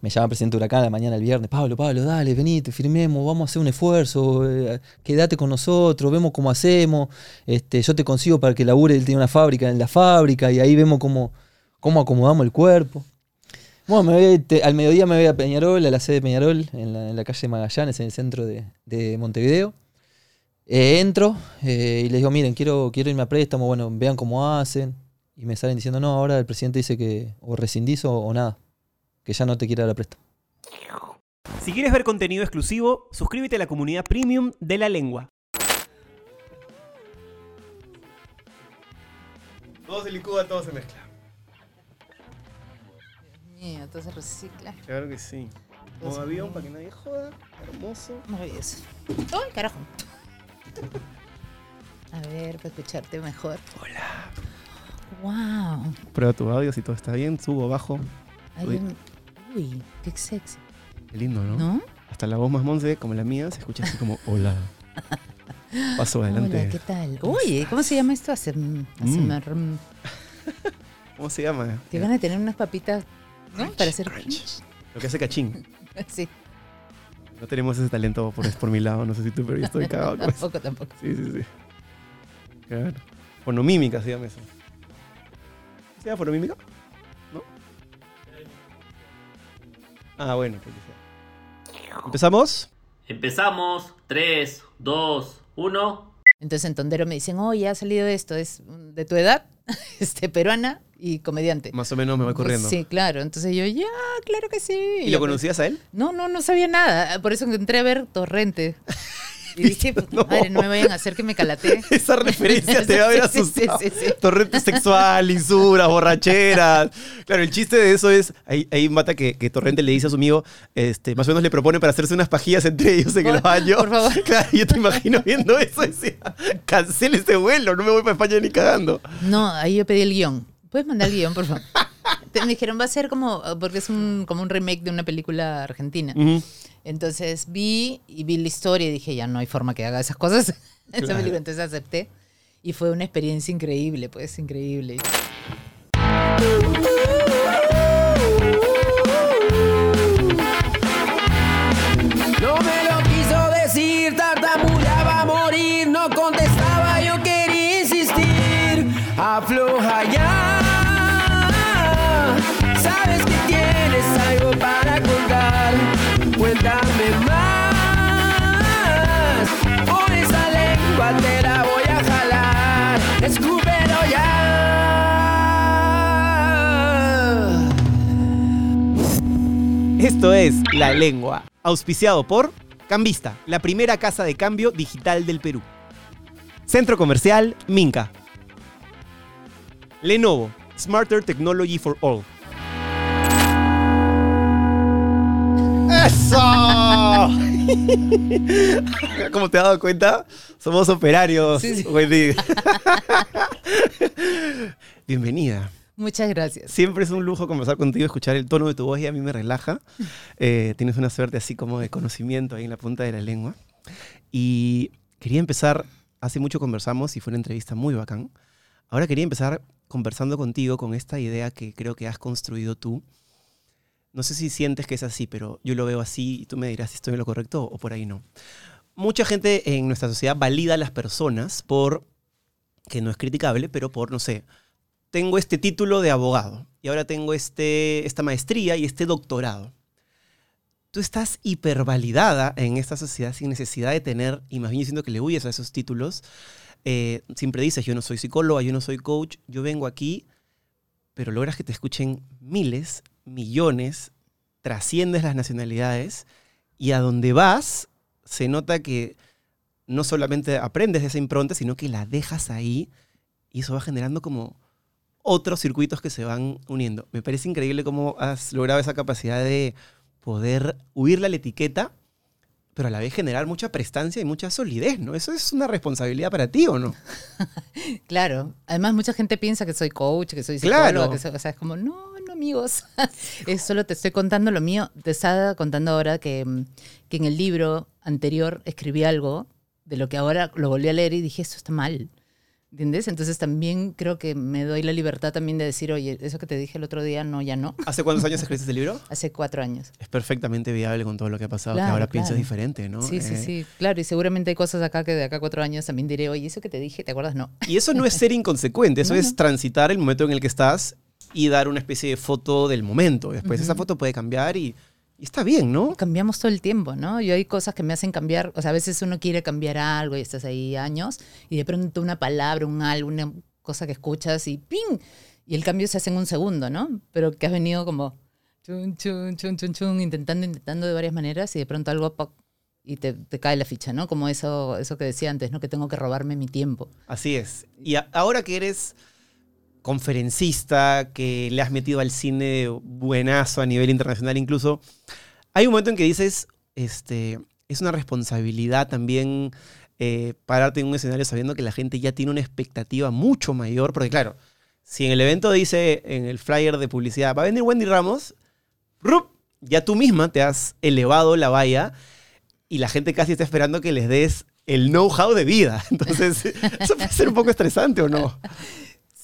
Me llama el presidente Huracán a la mañana el viernes, Pablo, Pablo, dale, venite, firmemos, vamos a hacer un esfuerzo, eh, quédate con nosotros, vemos cómo hacemos, este, yo te consigo para que labure, él tiene una fábrica en la fábrica y ahí vemos cómo, cómo acomodamos el cuerpo. Bueno, al mediodía me voy a Peñarol, a la sede de Peñarol, en la, en la calle Magallanes, en el centro de, de Montevideo. Eh, entro eh, y les digo, miren, quiero, quiero irme a préstamo, bueno, vean cómo hacen. Y me salen diciendo, no, ahora el presidente dice que o rescindís o, o nada, que ya no te quiere dar a préstamo. Si quieres ver contenido exclusivo, suscríbete a la comunidad premium de la lengua. Todo se licúa, todo se mezcla. Mío, todo se recicla. Claro que sí. Modo avión para que nadie joda. Hermoso. Maravilloso. ¡Ay, carajo! A ver, para escucharte mejor. Hola. ¡Wow! Prueba tu audio si todo está bien. Subo, bajo. Hay un- Uy, qué sexy. Qué lindo, ¿no? ¿No? Hasta la voz más monce, como la mía, se escucha así como hola. Paso adelante. Hola, ¿qué tal? Oye, ¿cómo se llama esto? Hacer, hacer ¿Cómo se llama? Te van a tener unas papitas, ¿no? Para hacer. Lo que hace cachín. Sí, No tenemos ese talento por, por mi lado. No sé si tú, pero yo estoy cagado eso. tampoco, tampoco. Sí, sí, sí. Claro. Fonomímica se llama eso. ¿Se llama fonomímica? Ah, bueno, pues ya. ¿Empezamos? Empezamos. 3, 2, 1. Entonces en Tondero me dicen, oh, ya ha salido esto, es mm, de tu edad, este, peruana y comediante. Más o menos me voy corriendo. Sí, claro. Entonces yo, ya, claro que sí. ¿Y yo, lo pues, conocías a él? No, no, no sabía nada. Por eso entré a ver Torrente. Y dije, puta No. madre, no me vayan a hacer que me calate. Esa referencia te va a haber Sí, sí, asustado. sí, sí. Torrente sexual, lisuras, borracheras. Claro, el chiste de eso es, ahí, ahí mata que, que Torrente le dice a su amigo, este, más o menos le propone para hacerse unas pajillas entre ellos en el baño. por favor. Claro, yo te imagino viendo eso y decía, cancele este vuelo, no me voy para España ni cagando. No, ahí yo pedí el guion. ¿Puedes mandar el guion, por favor? Me dijeron, va a ser como, porque es un, como un remake de una película argentina. Ujú. Entonces vi y vi la historia y dije, ya no hay forma que haga esas cosas. Esa Claro. película, entonces acepté. Y fue una experiencia increíble, pues increíble. Esto es La Lengua, auspiciado por Cambista, la primera casa de cambio digital del Perú. Centro Comercial Minca. Lenovo, Smarter Technology for All. ¡Eso! Como te has dado cuenta, somos operarios. Sí, sí. Bienvenida. Muchas gracias. Siempre es un lujo conversar contigo, escuchar el tono de tu voz y a mí me relaja. Eh, tienes una suerte así como de conocimiento ahí en la punta de la lengua. Y quería empezar, hace mucho conversamos y fue una entrevista muy bacán. Ahora quería empezar conversando contigo con esta idea que creo que has construido tú. No sé si sientes que es así, pero yo lo veo así y tú me dirás si estoy en lo correcto o por ahí no. Mucha gente en nuestra sociedad valida a las personas por, que no es criticable, pero por, no sé, tengo este título de abogado y ahora tengo este, esta maestría y este doctorado. Tú estás hipervalidada en esta sociedad sin necesidad de tener, y más bien diciendo que le huyes a esos títulos. Eh, siempre dices, yo no soy psicóloga, yo no soy coach, yo vengo aquí, pero logras que te escuchen miles, millones, trasciendes las nacionalidades y a donde vas se nota que no solamente aprendes de esa impronta, sino que la dejas ahí y eso va generando como otros circuitos que se van uniendo. Me parece increíble cómo has logrado esa capacidad de poder huirle a la etiqueta, pero a la vez generar mucha prestancia y mucha solidez, ¿no? Eso es una responsabilidad para ti, ¿o no? Claro. Además, mucha gente piensa que soy coach, que soy Claro. psicóloga, que soy, o sea, es como, no, no, amigos. es solo te estoy contando lo mío. Te estaba contando ahora que, mm, que en el libro anterior escribí algo de lo que ahora lo volví a leer y dije, esto está mal. ¿Entiendes? Entonces también creo que me doy la libertad también de decir, oye, eso que te dije el otro día, no, ya no. ¿Hace cuántos años escribiste este libro? Hace cuatro años. Es perfectamente viable con todo lo que ha pasado, que Claro, ahora piensas claro. diferente, ¿no? Sí, sí, Eh, sí, claro. Y seguramente hay cosas acá que de acá a cuatro años también diré, oye, eso que te dije, ¿te acuerdas? No. Y eso no es ser inconsecuente, eso No, es no. transitar el momento en el que estás y dar una especie de foto del momento. Después esa Ujú. foto puede cambiar y, y está bien, ¿no? Cambiamos todo el tiempo, ¿no? Yo hay cosas que me hacen cambiar, o sea, a veces uno quiere cambiar algo y estás ahí años y de pronto una palabra, un algo, una cosa que escuchas y ¡ping! Y el cambio se hace en un segundo, ¿no? Pero que has venido como chun, chun, chun, chun, chun, intentando, intentando de varias maneras y de pronto algo ¡poc! y te, te cae la ficha, ¿no? Como eso, eso que decía antes, ¿no? Que tengo que robarme mi tiempo. Así es. Y a- ahora que eres conferencista, que le has metido al cine buenazo a nivel internacional incluso, hay un momento en que dices, este, es una responsabilidad también eh, pararte en un escenario sabiendo que la gente ya tiene una expectativa mucho mayor, porque claro, si en el evento dice, en el flyer de publicidad, va a venir Wendy Ramos, ¡rup! ya tú misma te has elevado la valla y la gente casi está esperando que les des el know-how de vida. Entonces, eso puede ser un poco estresante o no.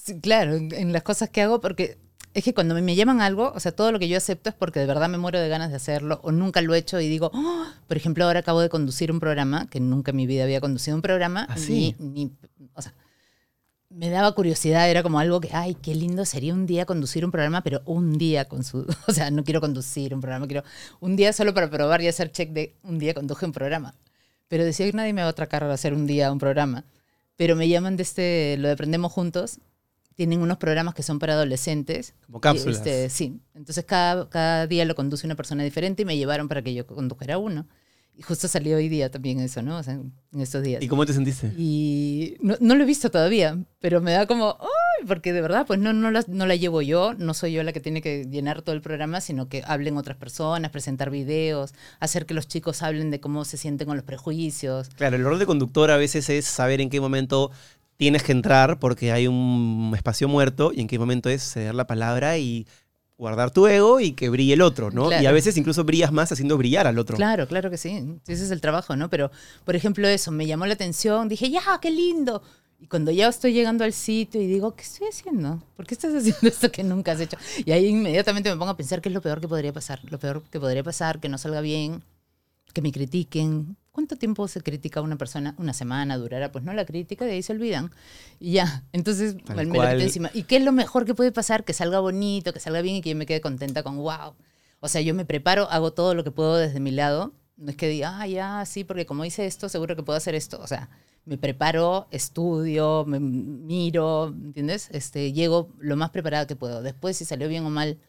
Sí, claro, en, en las cosas que hago, porque es que cuando me, llaman algo, o sea, todo lo que yo acepto es porque de verdad me muero de ganas de hacerlo o nunca lo he hecho y digo, "Oh", por ejemplo, ahora acabo de conducir un programa, que nunca en mi vida había conducido un programa, ¿Ah, sí? ni, ni- o sea, me daba curiosidad, era como algo que, ay, qué lindo sería un día conducir un programa, pero un día con su, o sea, no quiero conducir un programa, quiero un día solo para probar y hacer check de un día conduje un programa. Pero decía que nadie me va a atracar a hacer un día un programa. Pero me llaman de este, lo de Aprendemos Juntos, tienen unos programas que son para adolescentes. Como cápsulas. este, sí, entonces cada, cada día lo conduce una persona diferente y me llevaron para que yo condujera uno. Y justo salió hoy día también eso, ¿no? O sea, en estos días. ¿Y cómo te sentiste? Y no, no lo he visto todavía, pero me da como, ¡ay! Porque de verdad, pues no, no, la, no la llevo yo, no soy yo la que tiene que llenar todo el programa, sino que hablen otras personas, presentar videos, hacer que los chicos hablen de cómo se sienten con los prejuicios. Claro, el rol de conductor a veces es saber en qué momento tienes que entrar porque hay un espacio muerto y en qué momento es ceder la palabra y guardar tu ego y que brille el otro, ¿no? Claro. Y a veces incluso brillas más haciendo brillar al otro. Claro, claro que sí. Ese es el trabajo, ¿no? Pero, por ejemplo, eso me llamó la atención. Dije, ya, qué lindo. Y cuando ya estoy llegando al sitio y digo, ¿qué estoy haciendo? ¿Por qué estás haciendo esto que nunca has hecho? Y ahí inmediatamente me pongo a pensar qué es lo peor que podría pasar. Lo peor que podría pasar, que no salga bien, que me critiquen. ¿Cuánto tiempo se critica a una persona? Una semana durará, pues no la crítica, de ahí se olvidan. Y ya, entonces me lo encima. ¿Y qué es lo mejor que puede pasar? Que salga bonito, que salga bien y que yo me quede contenta con wow. O sea, yo me preparo, hago todo lo que puedo desde mi lado. No es que diga, ah, ya, sí, porque como hice esto, seguro que puedo hacer esto. O sea, me preparo, estudio, me miro, ¿entiendes? Este, llego lo más preparada que puedo. Después, si salió bien o mal,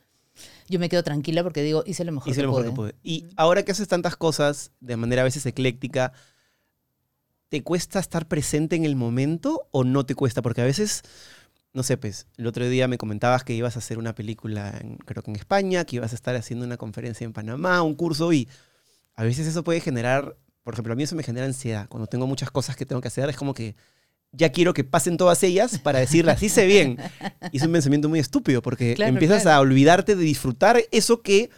yo me quedo tranquila porque digo, hice lo mejor, Hice que, lo mejor pude. que pude. Y ahora que haces tantas cosas de manera a veces ecléctica, ¿te cuesta estar presente en el momento o no te cuesta? Porque a veces, no sé, pues, el otro día me comentabas que ibas a hacer una película, en- creo que en España, que ibas a estar haciendo una conferencia en Panamá, un curso, y a veces eso puede generar, por ejemplo, a mí eso me genera ansiedad. Cuando tengo muchas cosas que tengo que hacer, es como que ya quiero que pasen todas ellas para decirlas, así bien. Y es un pensamiento muy estúpido porque Claro, empiezas claro. a olvidarte de disfrutar eso que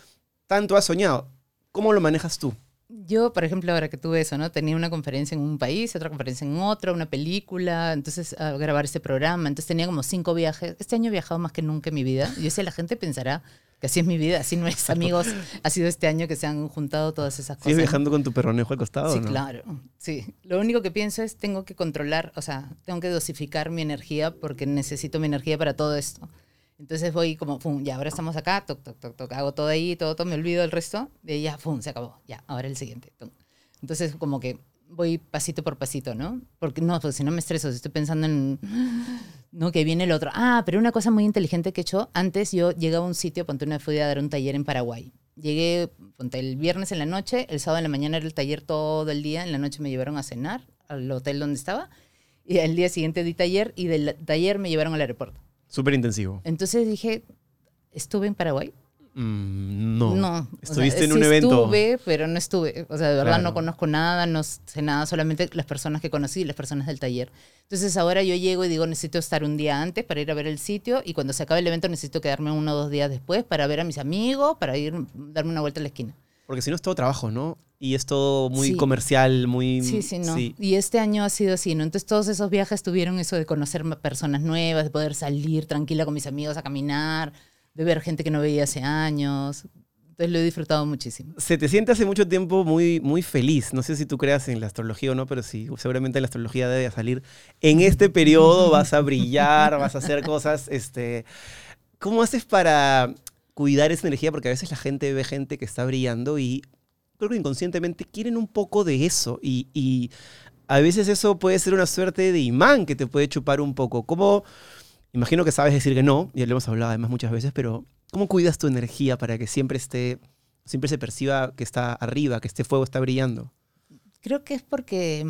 tanto has soñado. ¿Cómo lo manejas tú? Yo, por ejemplo, ahora que tuve eso, ¿no? Tenía una conferencia en un país, otra conferencia en otro, una película, entonces a grabar este programa, entonces tenía como cinco viajes. Este año he viajado más que nunca en mi vida. Yo sé, la gente pensará que así es mi vida, así no es, amigos. Ha sido este año que se han juntado todas esas cosas. ¿Sigues viajando con tu perronejo al costado? Sí, no? claro. Sí. Lo único que pienso es tengo que controlar, o sea, tengo que dosificar mi energía porque necesito mi energía para todo esto. Entonces voy como, pum, ya, ahora estamos acá, toc, toc, toc, toc, hago todo ahí, todo, todo, me olvido del resto, ahí ya, pum, se acabó, ya, ahora el siguiente. Entonces como que voy pasito por pasito, ¿no? Porque no, pues si no me estreso, si estoy pensando en, no, que viene el otro. Ah, pero una cosa muy inteligente que he hecho, antes yo llegaba a un sitio, ponte una fui a dar un taller en Paraguay. Llegué, ponte el viernes en la noche, el sábado en la mañana era el taller todo el día, en la noche me llevaron a cenar al hotel donde estaba y al día siguiente di taller y del taller me llevaron al aeropuerto. Súper intensivo. Entonces dije, ¿estuve en Paraguay? Mm, no. No. o sea, Estuviste en sí un evento. Estuve, pero no estuve. O sea, de verdad Claro. no conozco nada, no sé nada, solamente las personas que conocí, las personas del taller. Entonces ahora yo llego y digo, necesito estar un día antes para ir a ver el sitio y cuando se acabe el evento necesito quedarme uno o dos días después para ver a mis amigos, para ir darme una vuelta a la esquina. Porque si no es todo trabajo, ¿no? Y es todo muy Sí. comercial, muy... Sí, sí, no. Y este año ha sido así, ¿no? Entonces todos esos viajes tuvieron eso de conocer personas nuevas, de poder salir tranquila con mis amigos a caminar, de ver gente que no veía hace años. Entonces lo he disfrutado muchísimo. Se te siente hace mucho tiempo muy, muy feliz. No sé si tú creas en la astrología o no, pero sí, seguramente en la astrología debe salir. En este periodo vas a brillar, vas a hacer cosas. Este, ¿Cómo haces para cuidar esa energía? Porque a veces la gente ve gente que está brillando y creo que inconscientemente quieren un poco de eso. Y, y a veces eso puede ser una suerte de imán que te puede chupar un poco. ¿Cómo? Imagino que sabes decir que no, ya lo hemos hablado además muchas veces, pero ¿cómo cuidas tu energía para que siempre esté, siempre se perciba que está arriba, que este fuego está brillando? Creo que es porque,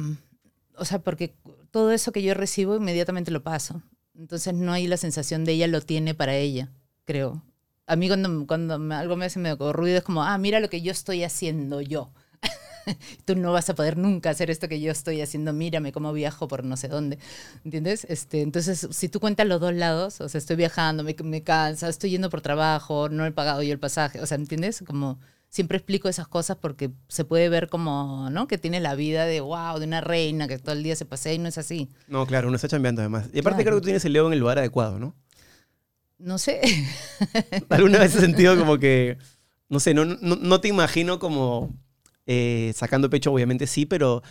o sea, porque todo eso que yo recibo inmediatamente lo paso. Entonces no hay la sensación de ella lo tiene para ella, creo. A mí cuando, cuando algo me hace medio ruido es como, ah, mira lo que yo estoy haciendo yo. Tú no vas a poder nunca hacer esto que yo estoy haciendo, mírame cómo viajo por no sé dónde. ¿Entiendes? Este, entonces, si tú cuentas los dos lados, o sea, estoy viajando, me, me cansa, estoy yendo por trabajo, no he pagado yo el pasaje, o sea, ¿entiendes? Como siempre explico esas cosas porque se puede ver como, ¿no? Que tiene la vida de wow, de una reina que todo el día se pasea y no es así. No, claro, uno está chambeando además. Y aparte Claro. creo que tú tienes el león en el lugar adecuado, ¿no? No sé. Alguna vez he sentido como que, no sé, no, no, no te imagino como eh, sacando pecho, obviamente sí, pero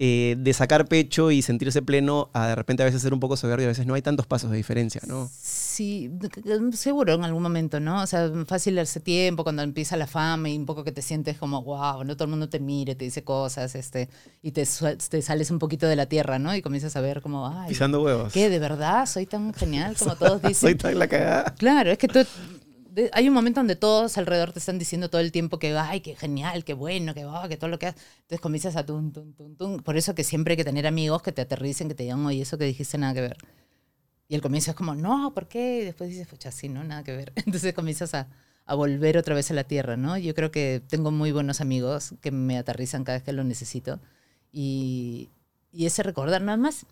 eh, de sacar pecho y sentirse pleno a de repente a veces ser un poco soberbio, a veces no hay tantos pasos de diferencia, ¿no? Sí, seguro en algún momento, ¿no? O sea, fácil hace tiempo cuando empieza la fama y un poco que te sientes como, wow, no todo el mundo te mire, te dice cosas, este, y te, te sales un poquito de la tierra, ¿no? Y comienzas a ver como, ay, Pisando huevos. ¿qué? ¿De verdad? ¿Soy tan genial como todos dicen? Soy tan la cagada. Claro, es que tú, de- hay un momento donde todos alrededor te están diciendo todo el tiempo que, ay, qué genial, qué bueno, que va, que todo lo que haces. Entonces comienzas a. Por eso que siempre hay que tener amigos que te aterricen, que te digan, oye, eso que dijiste nada que ver. Y al comienzo es como, no, ¿por qué? Y después dices, pucha, sí, no, nada que ver. Entonces comienzas a, a volver otra vez a la tierra, ¿no? Yo creo que tengo muy buenos amigos que me aterrizan cada vez que lo necesito. Y, y ese recordar nada más.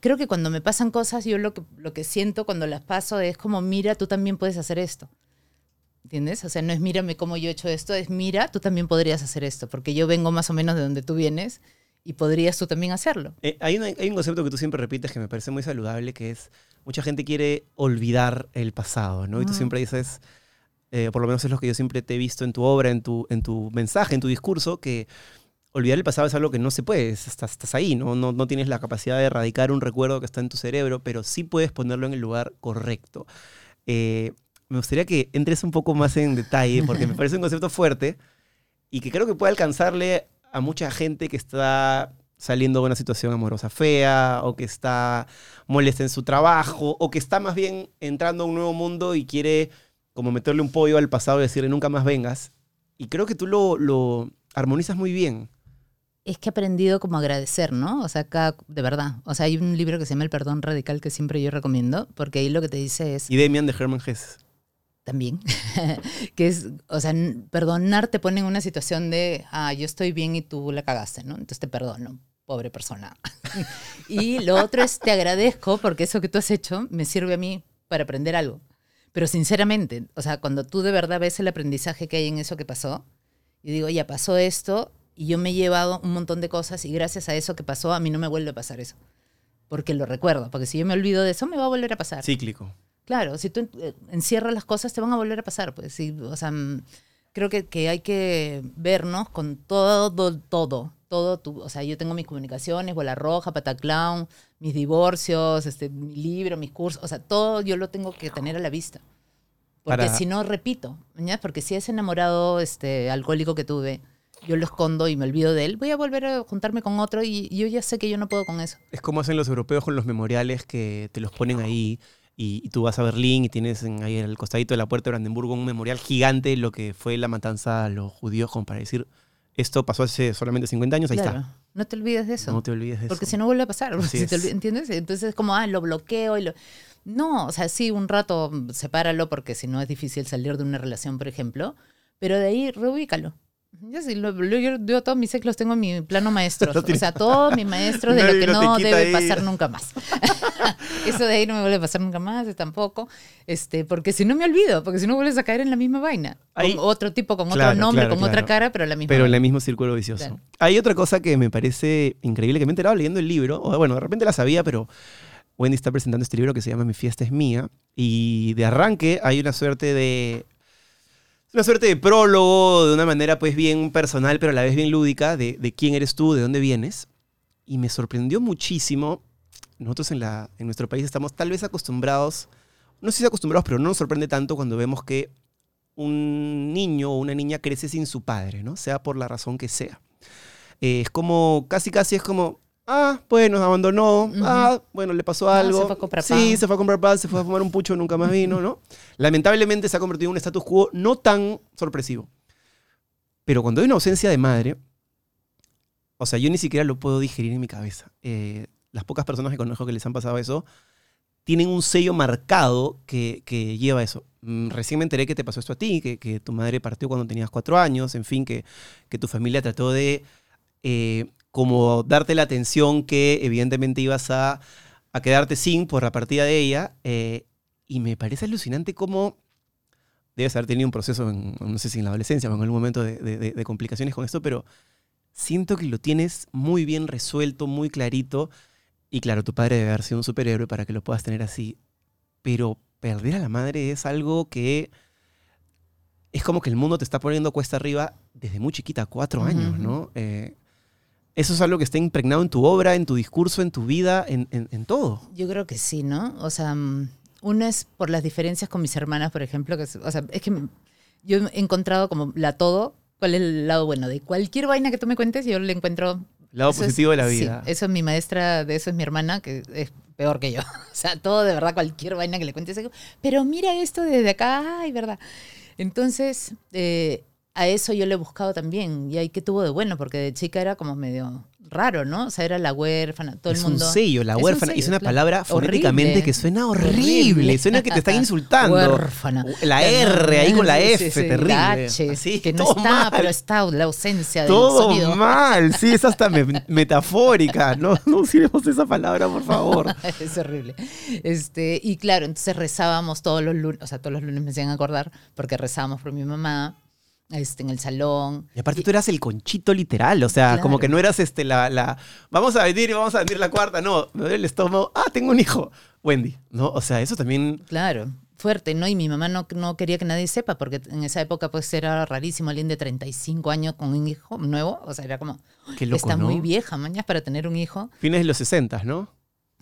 Creo que cuando me pasan cosas, yo lo que, lo que siento cuando las paso es como, mira, tú también puedes hacer esto. ¿Entiendes? O sea, no es mírame cómo yo he hecho esto, es mira, tú también podrías hacer esto, porque yo vengo más o menos de donde tú vienes y podrías tú también hacerlo. Eh, hay, una- hay un concepto que tú siempre repites que me parece muy saludable, que es, mucha gente quiere olvidar el pasado, ¿no? Y tú Mm. siempre dices, eh, por lo menos es lo que yo siempre te he visto en tu obra, en tu, en tu mensaje, en tu discurso, que olvidar el pasado es algo que no se puede, es- estás, estás ahí, ¿no? No, no tienes la capacidad de erradicar un recuerdo que está en tu cerebro, pero sí puedes ponerlo en el lugar correcto. Eh, me gustaría que entres un poco más en detalle, porque me parece un concepto fuerte y que creo que puede alcanzarle a mucha gente que está saliendo de una situación amorosa fea, o que está molesta en su trabajo, o que está más bien entrando a un nuevo mundo y quiere como meterle un pollo al pasado y decirle nunca más vengas. Y creo que tú lo, lo armonizas muy bien. Es que he aprendido como a agradecer, ¿no? O sea, acá, de verdad. O sea, hay un libro que se llama El Perdón Radical que siempre yo recomiendo, porque ahí lo que te dice es Y Demian de Herman Hesse. También, que es, o sea, perdonar te pone en una situación de, ah, yo estoy bien y tú la cagaste, ¿no? Entonces te perdono, pobre persona. y lo otro es, te agradezco porque eso que tú has hecho me sirve a mí para aprender algo. Pero sinceramente, o sea, cuando tú de verdad ves el aprendizaje que hay en eso que pasó, y digo, ya pasó esto y yo me he llevado un montón de cosas y gracias a eso que pasó, a mí no me vuelve a pasar eso. Porque lo recuerdo, porque si yo me olvido de eso, me va a volver a pasar. Cíclico. Claro, si tú eh, encierras las cosas, te van a volver a pasar. Pues sí, o sea, mm, creo que, que hay que vernos con todo, todo, todo. Tu, o sea, yo tengo mis comunicaciones, Bola Roja, Pataclown, mis divorcios, este, mi libro, mis cursos, o sea, todo yo lo tengo que tener a la vista. Porque Para- si no, repito, ¿ya? porque si ese enamorado este, alcohólico que tuve, yo lo escondo y me olvido de él, voy a volver a juntarme con otro y yo ya sé que yo no puedo con eso. Es como hacen los europeos con los memoriales que te los ponen ahí y, y tú vas a Berlín y tienes en- ahí al costadito de la puerta de Brandenburgo un memorial gigante, lo que fue la matanza a los judíos, como para decir, esto pasó hace solamente 50 años, ahí Claro, está. no te olvides de eso. No te olvides de Porque eso. si no vuelve a pasar, si te ¿entiendes? Entonces es como, ah, lo bloqueo y lo... No, o sea, sí, un rato sepáralo porque si no es difícil salir de una relación, por ejemplo, pero de ahí reubícalo. Yo, sí, lo- lo- yo, yo todos mis ex los tengo en mi plano maestro. O sea, todos mis maestros de lo que no debe ahí. pasar nunca más. Eso de ahí no me vuelve a pasar nunca más, tampoco. Este, porque si no me olvido, porque si no vuelves a caer en la misma vaina. Con otro tipo, con Claro, otro nombre, claro, con otra cara, pero la misma Pero en el mismo círculo vicioso. Hay otra cosa que me parece increíble, que me he enterado leyendo el libro, o bueno, de repente la sabía, pero Wendy está presentando este libro que se llama Mi fiesta es mía, y de arranque hay una suerte de... Una suerte de prólogo, de una manera pues bien personal, pero a la vez bien lúdica, de, de quién eres tú, de dónde vienes. Y me sorprendió muchísimo. Nosotros en, la, en nuestro país estamos tal vez acostumbrados, no sé si acostumbrados, pero no nos sorprende tanto cuando vemos que un niño o una niña crece sin su padre, ¿no? Sea por la razón que sea. Eh, es como, casi casi es como, ah, bueno, nos abandonó, ah, bueno, le pasó Ah, algo. se fue a comprar sí, pan. se fue a comprar pan, se fue a fumar un pucho, nunca más vino, ¿no? Lamentablemente se ha convertido en un status quo no tan sorpresivo. Pero cuando hay una ausencia de madre, o sea, yo ni siquiera lo puedo digerir en mi cabeza. Eh, las pocas personas que conozco que les han pasado eso, tienen un sello marcado que, que lleva eso. Mm, Recién me enteré que te pasó esto a ti, que, que tu madre partió cuando tenías cuatro años, en fin, que, que tu familia trató de eh, como darte la atención que evidentemente ibas a, a quedarte sin por la partida de ella. eh, y me parece alucinante cómo debes haber tenido un proceso, en- no sé si en la adolescencia o en algún momento de, de- de- de complicaciones con esto, pero siento que lo tienes muy bien resuelto, muy clarito. Y claro, tu padre debe haber sido un superhéroe para que lo puedas tener así. Pero perder a la madre es algo que es como que el mundo te está poniendo cuesta arriba desde muy chiquita, cuatro años. ¿no? Eh, eso es algo que está impregnado en tu obra, en tu discurso, en tu vida, en, en- en todo. Yo creo que sí, ¿no? O sea, mm, uno es por las diferencias con mis hermanas, por ejemplo, que, o sea, es que yo he encontrado como la todo, cuál es el lado bueno de cualquier vaina que tú me cuentes, yo le encuentro Lado es- positivo de la sí, vida. eso es mi maestra, de eso es mi hermana, que es peor que yo. O sea, todo de verdad, cualquier vaina que le cuentes. Pero mira esto desde acá, ay, verdad. Entonces, eh, a eso yo le he buscado también. Y ahí que tuvo de bueno, porque de chica era como medio raro, ¿no? O sea, era la huérfana, todo es el mundo. un sello, la Es un huérfana. sello, es una claro. palabra fonéticamente Horrible. que suena horrible. Horrible. Suena que te están insultando. Huérfana. La R ahí con la Sí, F, sí, sí, terrible. la H, Así, que no está, mal. pero está la ausencia del Todo sonido. mal, sí, es hasta me- metafórica. No, no usemos esa palabra, por favor. es horrible. Este, y claro, entonces rezábamos todos los lunes, o sea, todos los lunes me hacían acordar, porque rezábamos por mi mamá, este, en el salón. Y aparte tú eras el conchito literal, o sea, Claro. como que no eras este la, la vamos a venir y vamos a venir la cuarta, no, me duele el estómago, ah, tengo un hijo, Wendy, ¿no? O sea, eso también Claro, fuerte, ¿no? Y mi mamá no, no quería que nadie sepa, porque en esa época pues era rarísimo alguien de 35 años con un hijo nuevo, o sea, era como, qué loco, está ¿no? muy vieja, mañas, para tener un hijo. Fines de los 60, ¿no?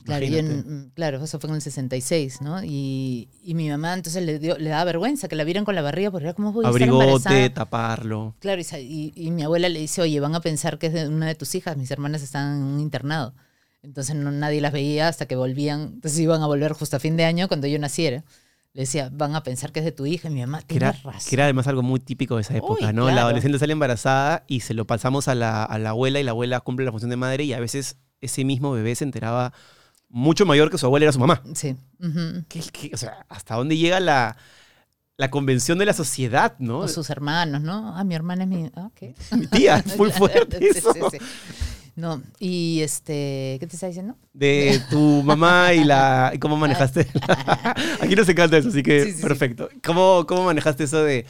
Claro, y en- claro, eso fue en el 66, ¿no? Y, y mi mamá entonces le, dio, le daba vergüenza que la vieran con la barriga, porque era como voy a estar Abrigote, embarazada. taparlo. Claro, y, y, y mi abuela le dice, oye, van a pensar que es de una de tus hijas, mis hermanas están en un internado. Entonces no, nadie las veía hasta que volvían, entonces iban a volver justo a fin de año cuando yo naciera. Le decía, van a pensar que es de tu hija, y mi mamá, tiene razón. que era además algo muy típico de esa época, Uy, ¿no? La claro. adolescente sale embarazada y se lo pasamos a la, a la abuela y la abuela cumple la función de madre y a veces ese mismo bebé se enteraba mucho mayor que su abuela era su mamá. Sí. ujú. ¿Qué- qué- o sea, ¿hasta dónde llega la, la convención de la sociedad, no? O sus hermanos, ¿no? Ah, mi hermana es mi... Ah, ¿qué? Mi tía, muy fuerte Sí, eso. sí, sí. No, y este, ¿qué te está diciendo? De tu mamá y la y cómo manejaste. Aquí nos encanta eso, así que perfecto. ¿Cómo, ¿Cómo manejaste eso de,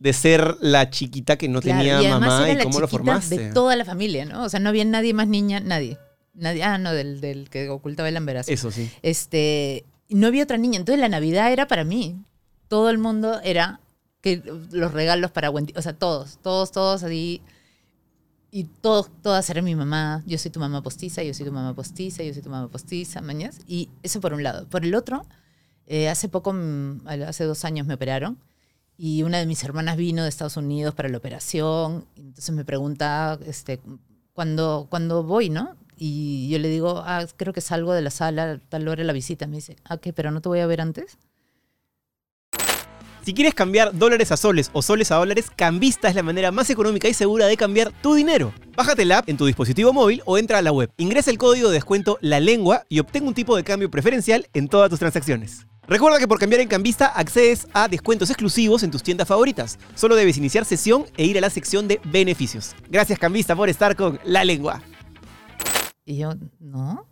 de ser la chiquita que no Claro, tenía y mamá y la cómo lo formaste? De toda la familia, ¿no? O sea, no había nadie más niña, nadie. Nadie ah, no, del, del que ocultaba el embarazo. Eso sí. Este, no había otra niña. Entonces la Navidad era para mí. Todo el mundo era que los regalos para Wendy, o sea, todos, todos, todos así. Y todos, todas eran mi mamá. Yo soy tu mamá postiza, yo soy tu mamá postiza, yo soy tu mamá postiza, mañas. Y eso por un lado. Por el otro, eh, hace poco, mm, hace dos años me operaron. Y una de mis hermanas vino de Estados Unidos para la operación. Entonces me pregunta, este, ¿cuándo, cuándo voy, no? Y yo le digo, ah, creo que salgo de la sala, tal hora la visita. Me dice, ah, ¿qué? ¿Pero no te voy a ver antes? Si quieres cambiar dólares a soles o soles a dólares, Cambista es la manera más económica y segura de cambiar tu dinero. Bájate la app en tu dispositivo móvil o entra a la web. Ingresa el código de descuento La Lengua y obtén un tipo de cambio preferencial en todas tus transacciones. Recuerda que por cambiar en Cambista accedes a descuentos exclusivos en tus tiendas favoritas. Solo debes iniciar sesión e ir a la sección de beneficios. Gracias Cambista por estar con La Lengua. Y yo, no,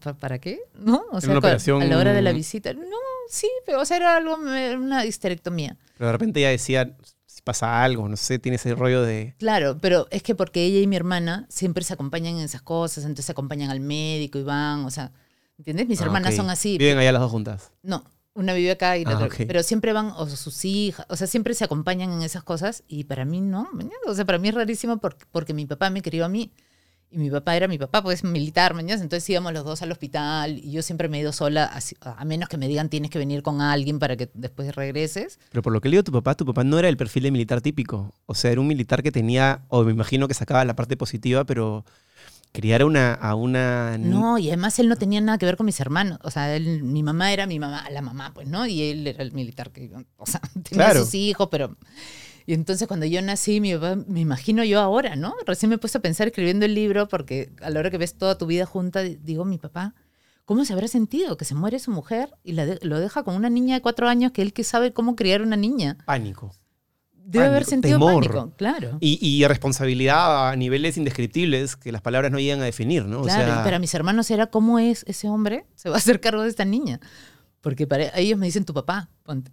¿pa- ¿para qué? ¿No? O sea, una operación- a la hora de la visita. No, sí, pero o sea, era algo, una histerectomía. Pero de repente ella decía, si pasa algo, no sé, tiene ese rollo de... Claro, pero es que porque ella y mi hermana siempre se acompañan en esas cosas, entonces se acompañan al médico y van, o sea, ¿entiendes? Mis Ah, hermanas ok. son así. Viven allá las dos juntas. No, una vive acá y la Ah, otra. ok. Pero siempre van, o sus hijas, o sea, siempre se acompañan en esas cosas y para mí no, o sea, para mí es rarísimo porque, porque mi papá me crió a mí. Y mi papá era mi papá, pues militar, mañana, entonces íbamos los dos al hospital y yo siempre me he ido sola, así- a menos que me digan tienes que venir con alguien para que después regreses. Pero por lo que le digo a tu papá, tu papá no era el perfil de militar típico. O sea, era un militar que tenía, o me imagino que sacaba la parte positiva, pero criar a una... A una No, y además él no tenía nada que ver con mis hermanos. O sea, él, mi mamá era mi mamá, la mamá, pues, ¿no? Y él era el militar que, o sea, tenía Claro. sus hijos, pero... Y entonces cuando yo nací, mi papá, me imagino yo ahora, ¿no? Recién me he puesto a pensar escribiendo el libro porque a la hora que ves toda tu vida junta, digo, mi papá, ¿cómo se habrá sentido que se muere su mujer y la de- lo deja con una niña de cuatro años que él que sabe cómo criar una niña? Pánico. Debe haber sentido temor. pánico, claro. Y, y responsabilidad a niveles indescriptibles que las palabras no llegan a definir, ¿no? O Claro, sea, y para mis hermanos era cómo es ese hombre, se va a hacer cargo de esta niña. Porque para ellos me dicen tu papá, ponte.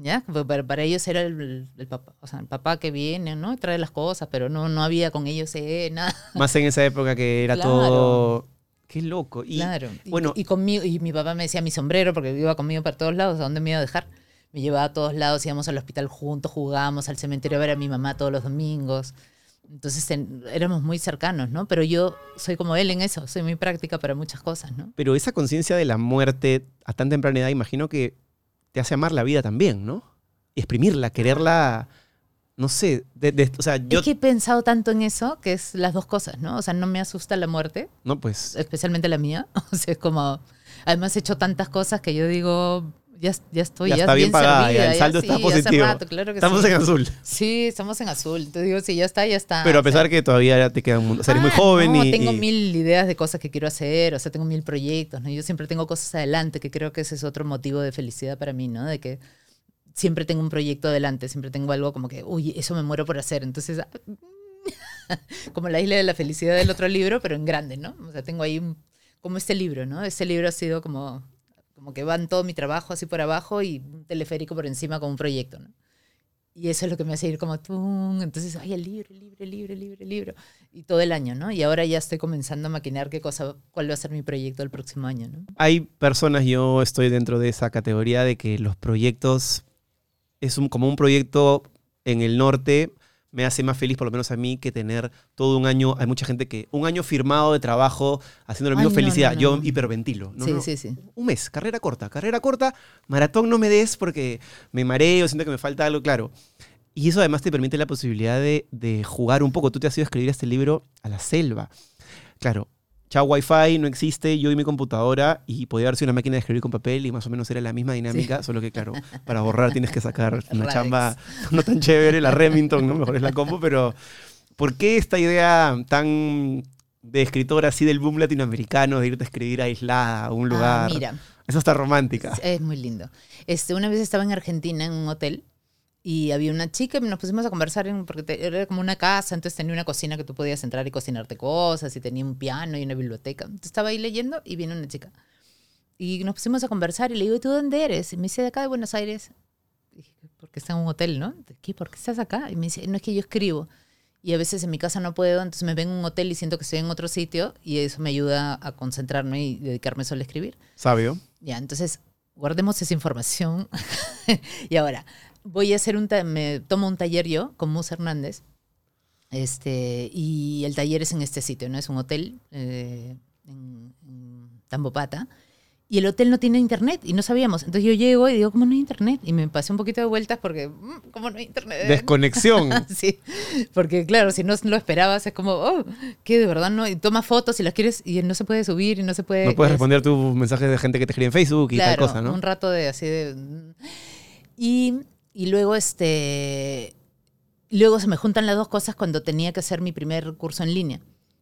¿Ya? Pero Para, para ellos era el, el papá, o sea, el papá que viene, ¿no? Y trae las cosas, pero no, no había con ellos eh, nada. más en esa época que era Claro. todo... Qué loco. Y, claro. Bueno- y conmigo, y mi papá me decía mi sombrero, porque iba conmigo para todos lados, ¿a dónde me iba a dejar? Me llevaba a todos lados, íbamos al hospital juntos, jugábamos al cementerio a ver a mi mamá todos los domingos. Entonces éramos muy cercanos, ¿no? Pero yo soy como él en eso, soy muy práctica para muchas cosas, ¿no? Pero esa conciencia de la muerte a tan temprana edad, imagino que te hace amar la vida también, ¿no? Y exprimirla, quererla, no sé, de- de- o sea, yo... Es que he pensado tanto en eso, que es las dos cosas, ¿no? O sea, no me asusta la muerte, No, pues... especialmente la mía. O sea, es como... Además he hecho tantas cosas que yo digo, ya, ya estoy, Ya ya, está bien pagada, servida, ya el saldo está sí, hace positivo. rato, claro que Estamos sí. en azul. Sí, estamos en azul. Te digo, sí, ya está, ya está. Pero a O sea, pesar que todavía te queda un mundo... O sea, eres muy ah, joven no, y... tengo y- mil ideas de cosas que quiero hacer, o sea, tengo mil proyectos, ¿no? Yo siempre tengo cosas adelante, que creo que ese es otro motivo de felicidad para mí, ¿no? De que siempre tengo un proyecto adelante, siempre tengo algo como que, uy, eso me muero por hacer. Entonces, ah, como la isla de la felicidad del otro libro, pero en grande, ¿no? O sea, tengo ahí un- como este libro, ¿no? Este libro ha sido como, como que van todo mi trabajo así por abajo y un teleférico por encima como un proyecto, ¿no? Y eso es lo que me hace ir como, ¡tum! entonces, ay, el libro, el libro, el libro, el libro, el libro. Y todo el año, ¿no? Y ahora ya estoy comenzando a maquinar qué cosa, cuál va a ser mi proyecto el próximo año, ¿no? Hay personas, yo estoy dentro de esa categoría de que los proyectos, es un, como un proyecto en el norte, me hace más feliz, por lo menos a mí, que tener todo un año. Hay mucha gente que un año firmado de trabajo haciendo lo Ay, mismo, no, felicidad. no, no, yo hiperventilo. No, sí, sí, sí. Un mes, carrera corta, carrera corta, maratón no me des porque me mareo, siento que me falta algo, claro. Y eso además te permite la posibilidad de, de jugar un poco. Tú te has ido a escribir este libro a la selva. Claro, chao Wi-Fi, no existe, yo y mi computadora, y podía haber sido una máquina de escribir con papel y más o menos era la misma dinámica, solo que claro, para borrar tienes que sacar una Radex. chamba no tan chévere, la Remington, ¿no? Mejor es la compu, pero ¿por qué esta idea tan de escritora así del boom latinoamericano, de irte a escribir aislada a un lugar? Ah, mira, Eso está romántica. es muy lindo. Este, una vez estaba en Argentina en un hotel y había una chica y nos pusimos a conversar en, porque te- era como una casa, entonces tenía una cocina que tú podías entrar y cocinarte cosas y tenía un piano y una biblioteca. Entonces estaba ahí leyendo y viene una chica. Y nos pusimos a conversar y le digo, ¿y tú dónde eres? Y me dice, de acá de Buenos Aires. Y dije, porque está en un hotel, ¿no? ¿Qué? ¿Por qué estás acá? Y me dice, no es que yo escribo. Y a veces en mi casa no puedo, entonces me ven en un hotel y siento que estoy en otro sitio y eso me ayuda a concentrarme y dedicarme solo a escribir. Sabio. Ya, entonces guardemos esa información. y ahora, voy a hacer un, me tomo un taller yo con Mus Hernández. Este, y el taller es en este sitio, ¿no? Es un hotel eh, en, en Tambopata. Y el hotel no tiene internet y no sabíamos. Entonces yo llego y digo, ¿cómo no hay internet? Y me pasé un poquito de vueltas porque, mm, ¿cómo no hay internet? Desconexión. sí, porque claro, si no lo esperabas es como, oh, que de verdad no, y toma fotos y las quieres y no se puede subir y no se puede... No puedes es- responder tus mensajes de gente que te escribe en Facebook y tal Claro, cosa, ¿no? Un rato de así de. Y, y luego este. Luego se me juntan las dos cosas cuando tenía que hacer mi primer curso en línea.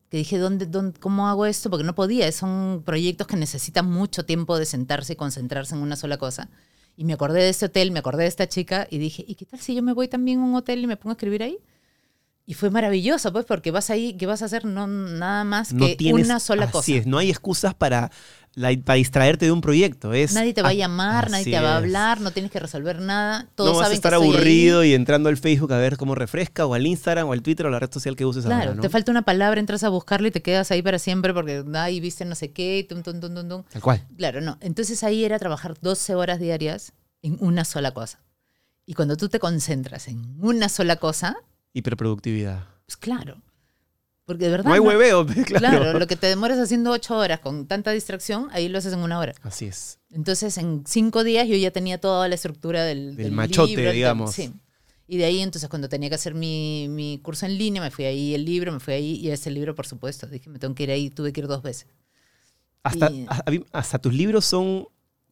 Que dije, ¿dónde, dónde, ¿cómo hago esto? Porque no podía. Son proyectos que necesitan mucho tiempo de sentarse y concentrarse en una sola cosa. Y me acordé de este hotel, me acordé de esta chica y dije, ¿y qué tal si yo me voy también a un hotel y me pongo a escribir ahí? Y fue maravilloso, pues, porque vas ahí, ¿qué vas a hacer? No, nada más No que tienes- una sola así cosa. es, no hay excusas para, la- para distraerte de un proyecto. Es, Nadie te va a llamar, nadie te va a es. hablar, no tienes que resolver nada. Todos no vas a saben estar que ahí. aburrido y entrando al Facebook a ver cómo refresca, o al Instagram, o al Twitter, o la red social que uses Claro, ahora, ¿no? te falta una palabra, entras a buscarla y te quedas ahí para siempre porque, ay, viste no sé qué, tum, tum, tum, tum. Tal cual. Claro, no. Entonces ahí era trabajar 12 horas diarias en una sola cosa. Y cuando tú te concentras en una sola cosa, Hiperproductividad. pues claro. Porque de verdad. No hay hueveo, claro. Claro, lo que te demoras haciendo 8 horas con tanta distracción, ahí lo haces en una hora. Así es. Entonces, en cinco días yo ya tenía toda la estructura del, Del machote, libro, del- digamos. Sí. Y de ahí, entonces, cuando tenía que hacer mi, mi curso en línea, me fui ahí el libro, me fui ahí y ese libro, por supuesto. Dije, me tengo que ir ahí, tuve que ir dos veces. Hasta, Y- hasta tus libros son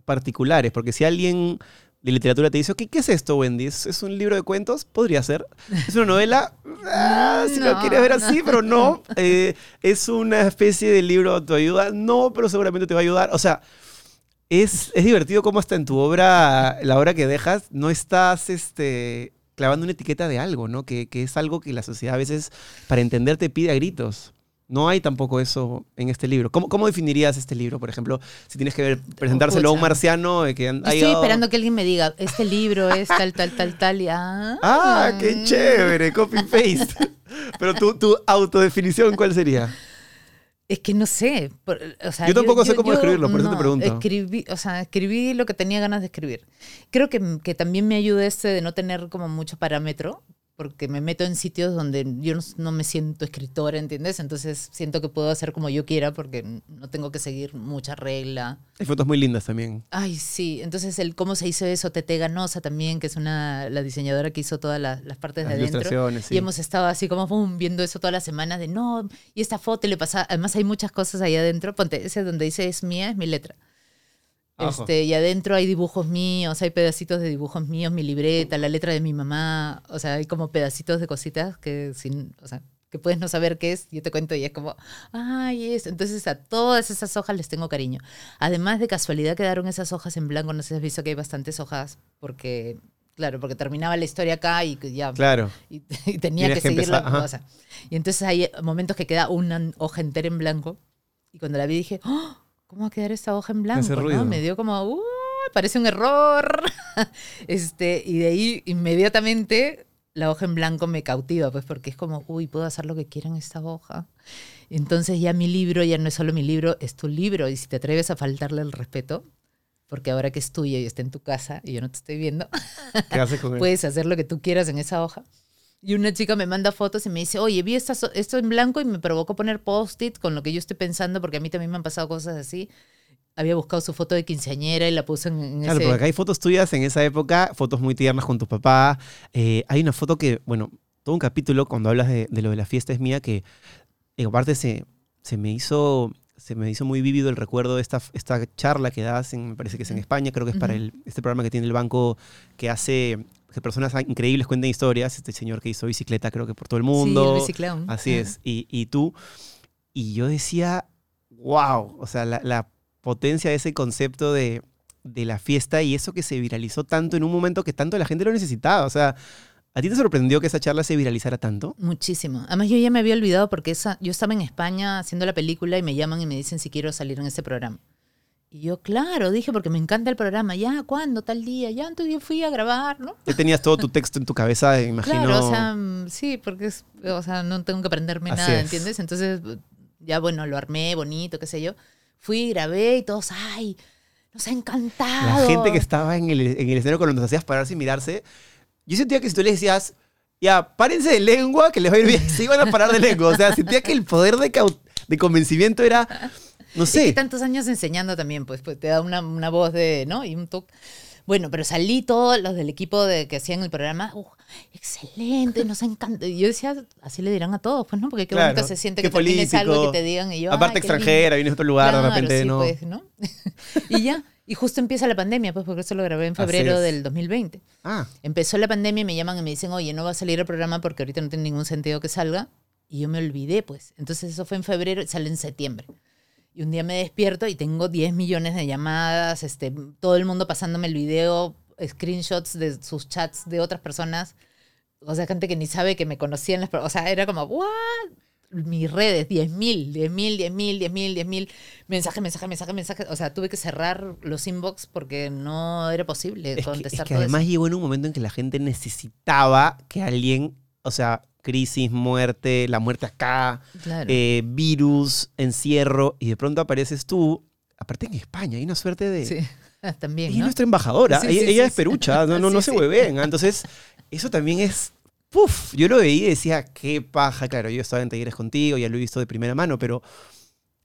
particulares, porque si alguien de literatura te dice, ok, ¿qué es esto, Wendy? ¿Es, un libro de cuentos? Podría ser. ¿Es una novela? Ah, si lo No, quieres ver no. así, pero no. Eh, ¿Es una especie de libro de autoayuda? No, pero seguramente te va a ayudar. O sea, es, es divertido cómo hasta en tu obra, la obra que dejas, no estás este, clavando una etiqueta de algo, ¿no? Que, que es algo que la sociedad a veces, para entender, te pide a gritos. No hay tampoco eso en este libro. ¿Cómo, cómo definirías este libro, por ejemplo, si tienes que ver- presentárselo a un marciano eh, que Yo ha estoy llegado- esperando que alguien me diga, este libro es tal, tal, tal, tal, y ah. ¡Ah, qué chévere! Copy-paste. Pero tu, tu autodefinición, ¿cuál sería? Es que no sé. por- o sea, Yo tampoco sé cómo escribirlo, por eso te pregunto. Escribí, o sea, escribí lo que tenía ganas de escribir. Creo que, que también me ayuda este de no tener como mucho parámetro, porque me meto en sitios donde yo no, no me siento escritora, ¿entiendes? Entonces siento que puedo hacer como yo quiera porque no tengo que seguir mucha regla. Hay fotos muy lindas también. Ay, sí. Entonces, el cómo se hizo eso, Tete Ganosa también, que es una la diseñadora que hizo todas las, las partes Las de adentro. sí. Y hemos estado así como pum, viendo eso todas las semanas de no, y esta foto le pasa. Además, hay muchas cosas ahí adentro. Ponte, ese donde dice es mía, es mi letra. Ajo. Este, y adentro hay dibujos míos, hay pedacitos de dibujos míos, mi libreta, la letra de mi mamá. O sea, hay como pedacitos de cositas que sin, o sea, que puedes no saber qué es, yo te cuento y es como, ay, es. Entonces a todas esas hojas les tengo cariño. Además de casualidad quedaron esas hojas en blanco, no sé si has visto que hay bastantes hojas, porque, claro, porque terminaba la historia acá y ya Claro. y, y tenía Tienes que seguir la cosa. Y entonces hay momentos que queda una hoja entera en blanco. Y cuando la vi dije, "Oh, ¿cómo va a quedar esta hoja en blanco? no? ruido. Me dio como, "Uh, parece un error. este, y de ahí inmediatamente la hoja en blanco me cautiva, pues porque es como, uy, puedo hacer lo que quiera en esta hoja. Entonces ya mi libro ya no es solo mi libro, es tu libro. Y si te atreves a faltarle el respeto, porque ahora que es tuyo y está en tu casa y yo no te estoy viendo, ¿Qué haces con él? puedes hacer lo que tú quieras en esa hoja. Y una chica me manda fotos y me dice, oye, vi esta esto en blanco y me provocó poner post-it con lo que yo estoy pensando, porque a mí también me han pasado cosas así. Había buscado su foto de quinceañera y la puse en, en Claro, ese... porque acá hay fotos tuyas en esa época, fotos muy tiernas con tu papá. Eh, hay una foto que, bueno, todo un capítulo cuando hablas de, de lo de la fiesta es mía que, eh, aparte, se, se me hizo se me hizo muy vívido el recuerdo de esta, esta charla que das, en, me parece que es en España, creo que es para el, este programa que tiene el banco que hace que personas increíbles cuenten historias, este señor que hizo bicicleta creo que por todo el mundo. Sí, el biciclón. Así Ajá. es. Y, y tú, y yo decía, wow, o sea, la, la potencia de ese concepto de, de la fiesta y eso que se viralizó tanto en un momento que tanto la gente lo necesitaba. O sea, ¿a ti te sorprendió que esa charla se viralizara tanto? Muchísimo. Además, yo ya me había olvidado porque esa, yo estaba en España haciendo la película y me llaman y me dicen si quiero salir en ese programa. Y yo, claro, dije, porque me encanta el programa. Ya, ¿cuándo? Tal día. Ya, entonces yo fui a grabar, ¿no? Ya tenías todo tu texto en tu cabeza, imagino. Claro, o sea, mm, sí, porque es, o sea, no tengo que aprenderme Así nada, es. ¿entiendes? Entonces, ya bueno, lo armé bonito, qué sé yo. Fui, grabé y todos, ay, nos ha encantado. la gente que estaba en el, en el escenario cuando nos hacías pararse y mirarse, yo sentía que si tú les decías, ya, párense de lengua, que les va a ir bien, se iban a parar de lengua. O sea, sentía que el poder de, de convencimiento era, no Es que sé. tantos años enseñando también, pues, pues te da una, una voz de, ¿no? Y un toque. Bueno, pero salí todos los del equipo de, que hacían el programa, "Uh, excelente, nos encanta. Y yo decía, así le dirán a todos, pues, ¿no? Porque qué Claro, bonito se siente que termines algo que te digan y yo, Aparte extranjera, vienes de otro lugar, de Claro, repente sí, no. pues, ¿no? y ya, y justo empieza la pandemia, pues, porque eso lo grabé en febrero es. del 2020. Ah, Empezó la pandemia y me llaman y me dicen, oye, no va a salir el programa porque ahorita no tiene ningún sentido que salga. Y yo me olvidé, pues. Entonces eso fue en febrero y sale en septiembre. Y un día me despierto y tengo 10 millones de llamadas, este, todo el mundo pasándome el video, screenshots de sus chats de otras personas. o sea, gente que ni sabe que me conocían, o sea, era como, ¿what? Mis redes, 10.000, 10.000, 10.000, 10.000, 10.000, mensaje, mensaje, mensaje, mensaje. O sea, tuve que cerrar los inbox porque no era posible Es que, es contestar que todo además eso. llegó en un momento en que la gente necesitaba que alguien, o sea, crisis, muerte, la muerte acá, Claro. eh, virus, encierro, y de pronto apareces tú, aparte en España, hay una suerte de... sí, también, ¿no? nuestra embajadora, Sí, ella, sí, ella sí, es perucha, no, no, no se hueven. ¿ah? Entonces, eso también es. Puf, yo lo veía y decía, qué paja. Claro, yo estaba en talleres contigo, ya lo he visto de primera mano, pero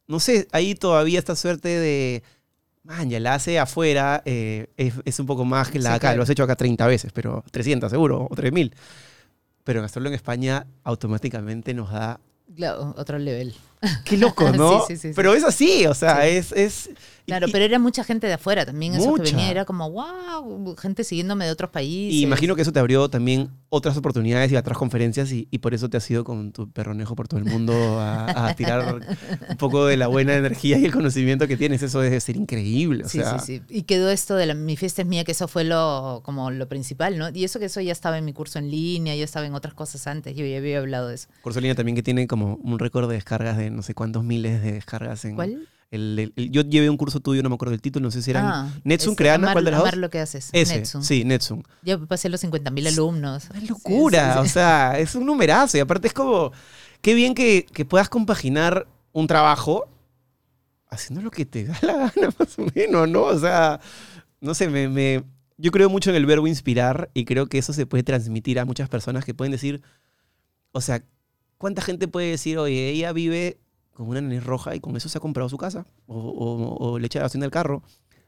no sé, ahí todavía esta suerte de. Man, ya la hace afuera, eh, es, es un poco más que la Sí, acá. claro. Lo has hecho acá 30 veces, pero 300 seguro, o 3000. Pero hacerlo en España automáticamente nos da. Claro, otro level. Qué loco, ¿no? Sí, sí, sí. Pero es así, o sea, es. Claro, y- pero era mucha gente de afuera también. Eso que venía era como, wow, gente siguiéndome de otros países. Y imagino que eso te abrió también otras oportunidades y otras conferencias y, y por eso te has ido con tu perronejo por todo el mundo a, a tirar un poco de la buena energía y el conocimiento que tienes. Eso debe ser increíble. O Sí, sea, sí, sí. Y quedó esto de la, mi fiesta es mía, que eso fue lo, como lo principal, ¿no? Y eso que eso ya estaba en mi curso en línea, ya estaba en otras cosas antes, yo ya había hablado de eso. Curso en línea también que tiene como un récord de descargas de no sé cuántos miles de descargas. En ¿Cuál? El- el- el- yo llevé un curso tuyo, no me acuerdo del título, no sé si eran Ah, Netsun, es Creana, ¿cuál de las dos? lo que haces. Ese, Netsun. sí, Netsun. Ya pasé los 50 mil alumnos. Una locura, Sí, sí, o sea, es un numerazo. Y aparte es como, qué bien que, que puedas compaginar un trabajo haciendo lo que te da la gana, más o menos, ¿no? O sea, no sé, me, me- yo creo mucho en el verbo inspirar y creo que eso se puede transmitir a muchas personas que pueden decir, o sea, ¿cuánta gente puede decir, oye, ella vive con una nariz roja y con eso se ha comprado su casa o, o- o le echa la gasolina al carro?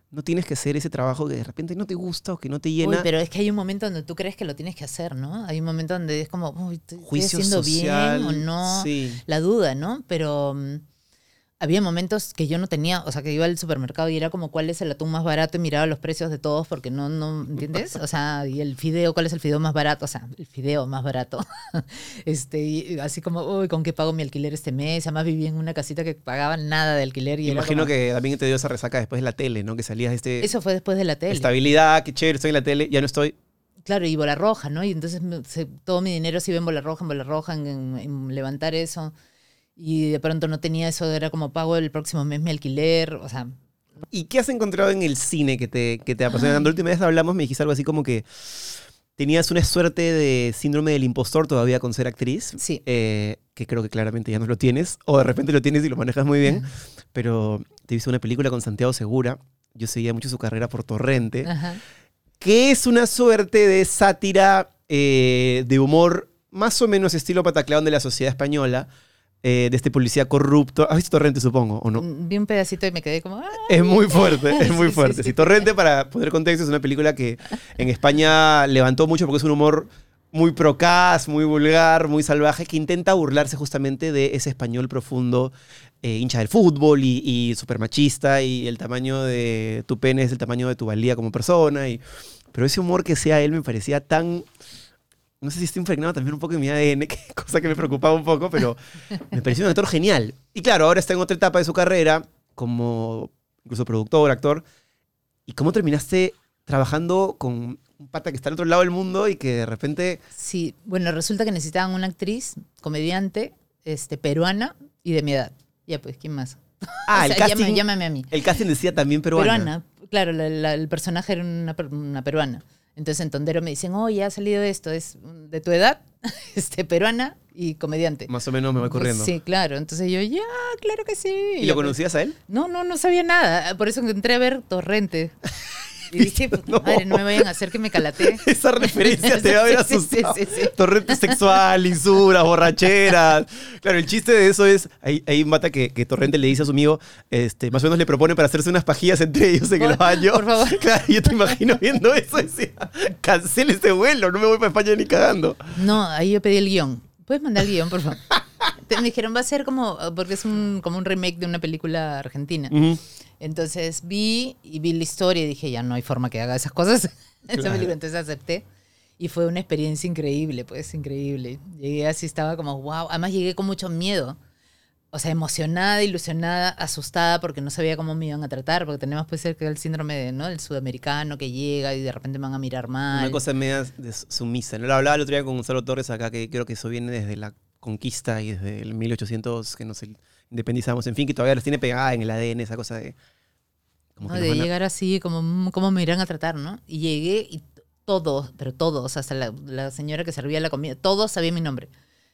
No tienes que hacer ese trabajo que de repente no te gusta o que no te llena. Uy, pero es que hay un momento donde tú crees que lo tienes que hacer, ¿no? Hay un momento donde es como, uy, estoy, Juicio haciendo social. bien o no. Sí. La duda, ¿no? Pero mm, había momentos que yo no tenía, o sea, que iba al supermercado y era como cuál es el atún más barato y miraba los precios de todos porque no, no, ¿entiendes? O sea, y el fideo, cuál es el fideo más barato, o sea, el fideo más barato. este, y así como, uy, ¿con qué pago mi alquiler este mes? Además vivía en una casita que pagaba nada de alquiler y Imagino como- que también te dio esa resaca después de la tele, ¿no? Que salías de este Eso fue después de la tele. estabilidad, qué chévere, estoy en la tele, ya no estoy. Claro, y bola roja, ¿no? Y entonces se- todo mi dinero se iba en bola roja, en bola roja, en, en- en levantar eso. Y de pronto no tenía eso, era como pago el próximo mes mi alquiler, o sea, ¿Y qué has encontrado en el cine que te, que te apasiona? La última vez hablamos, me dijiste algo así como que tenías una suerte de síndrome del impostor todavía con ser actriz. Sí. eh, que creo que claramente ya no lo tienes, o de repente lo tienes y lo manejas muy bien. Pero te viste una película con Santiago Segura. Yo seguía mucho su carrera por Torrente. ajá. que es una suerte de sátira eh, de humor más o menos estilo patacleón de la sociedad española, eh, de este policía corrupto. ¿Has visto Torrente, supongo, o no? Mm, Vi un pedacito y me quedé como, "Ah". Es muy fuerte, es muy Sí, fuerte. sí. Torrente, para poner contexto, es una película que en España levantó mucho porque es un humor muy procaz, muy vulgar, muy salvaje, que intenta burlarse justamente de ese español profundo, eh, hincha del fútbol y, y súper machista, y el tamaño de tu pene es el tamaño de tu valía como persona. Y, pero ese humor que sea él me parecía tan... No sé si estoy impregnado también un poco en mi ADN, que- cosa que me preocupaba un poco, pero me pareció un actor genial. Y claro, ahora está en otra etapa de su carrera, como incluso productor, actor. ¿Y cómo terminaste trabajando con un pata que está al otro lado del mundo y que de repente... Sí, bueno, resulta que necesitaban una actriz, comediante, este, peruana y de mi edad. Ya, pues, ¿quién más? Ah, O el, sea, casting, llama- llámame a mí. el casting decía también peruana. Peruana. Claro, la- la- el personaje era una, una peruana. Entonces en Tondero me dicen, oh, ya ha salido esto, es de tu edad, este, peruana y comediante. Más o menos me voy corriendo. Sí, claro. Entonces yo, ya, claro que sí. ¿Y lo pues, conocías a él? No, no, no sabía nada. Por eso entré a ver Torrente. Y dije, puta No. madre, no me vayan a hacer que me calate. Esa referencia te va a haber Sí, sí, asustado. sí, sí. Torrente sexual, lisuras, borracheras. Claro, el chiste de eso es, hay, hay un mata que, que Torrente le dice a su amigo, este, más o menos le propone para hacerse unas pajillas entre ellos en el Por- baño. por favor. Claro, yo te imagino viendo eso y decía, cancele este vuelo, no me voy para España ni cagando. No, ahí yo pedí el guion. ¿Puedes mandar el guion, por favor? Me dijeron, va a ser como, porque es un, como un remake de una película argentina. Ujú. Entonces vi y vi la historia y dije, ya no hay forma que haga esas cosas. Claro. entonces acepté. Y fue una experiencia increíble, pues increíble. Llegué así, estaba como, wow. Además llegué con mucho miedo, o sea, emocionada, ilusionada, asustada porque no sabía cómo me iban a tratar, porque tenemos pues cerca el síndrome de, ¿no? del sudamericano que llega y de repente me van a mirar mal. Una cosa media de sumisa. ¿no? Lo hablaba el otro día con Gonzalo Torres acá, que creo que eso viene desde la conquista y desde el 1800 que nos independizamos. En fin, que todavía les tiene pegada en el ADN esa cosa de... ¿no? que de a- llegar así, como, "Mm, ¿cómo me irán a tratar, no? Y llegué y todos, pero todos, hasta la, la señora que servía la comida, todos sabían mi nombre.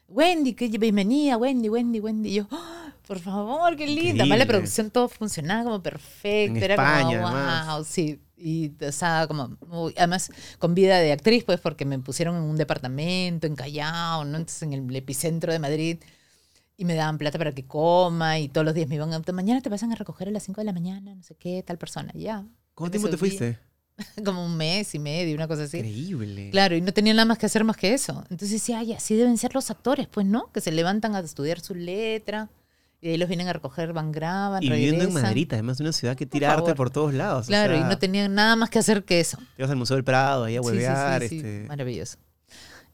Wendy, que bienvenida, Wendy, Wendy, Wendy. Y yo, "Ah, por favor, qué linda. Además, la producción todo funcionaba como perfecto. En Era España, como, además. wow, sí. Y, o sea, como, además, con vida de actriz, pues, porque me pusieron en un departamento, en Callao, ¿no? Entonces, en el epicentro de Madrid. Y me daban plata para que coma y todos los días me iban a... Mañana te pasan a recoger a las 5 de la mañana, no sé qué, tal persona. Ya. ¿Cuánto tiempo te fuiste? Como un mes y medio, una cosa así. Increíble. Claro, y no tenía nada más que hacer más que eso. Entonces decía, ay, así deben ser los actores, pues, ¿no? Que se levantan a estudiar su letra y ahí los vienen a recoger, van, graban, Y viviendo en. Madrid, además de una ciudad que Por tira arte favor. por todos lados. o Claro, y no tenían nada más que hacer que eso. Te vas al Museo del Prado ahí a Sí, sí, sí, huevear. sí, este, Maravilloso.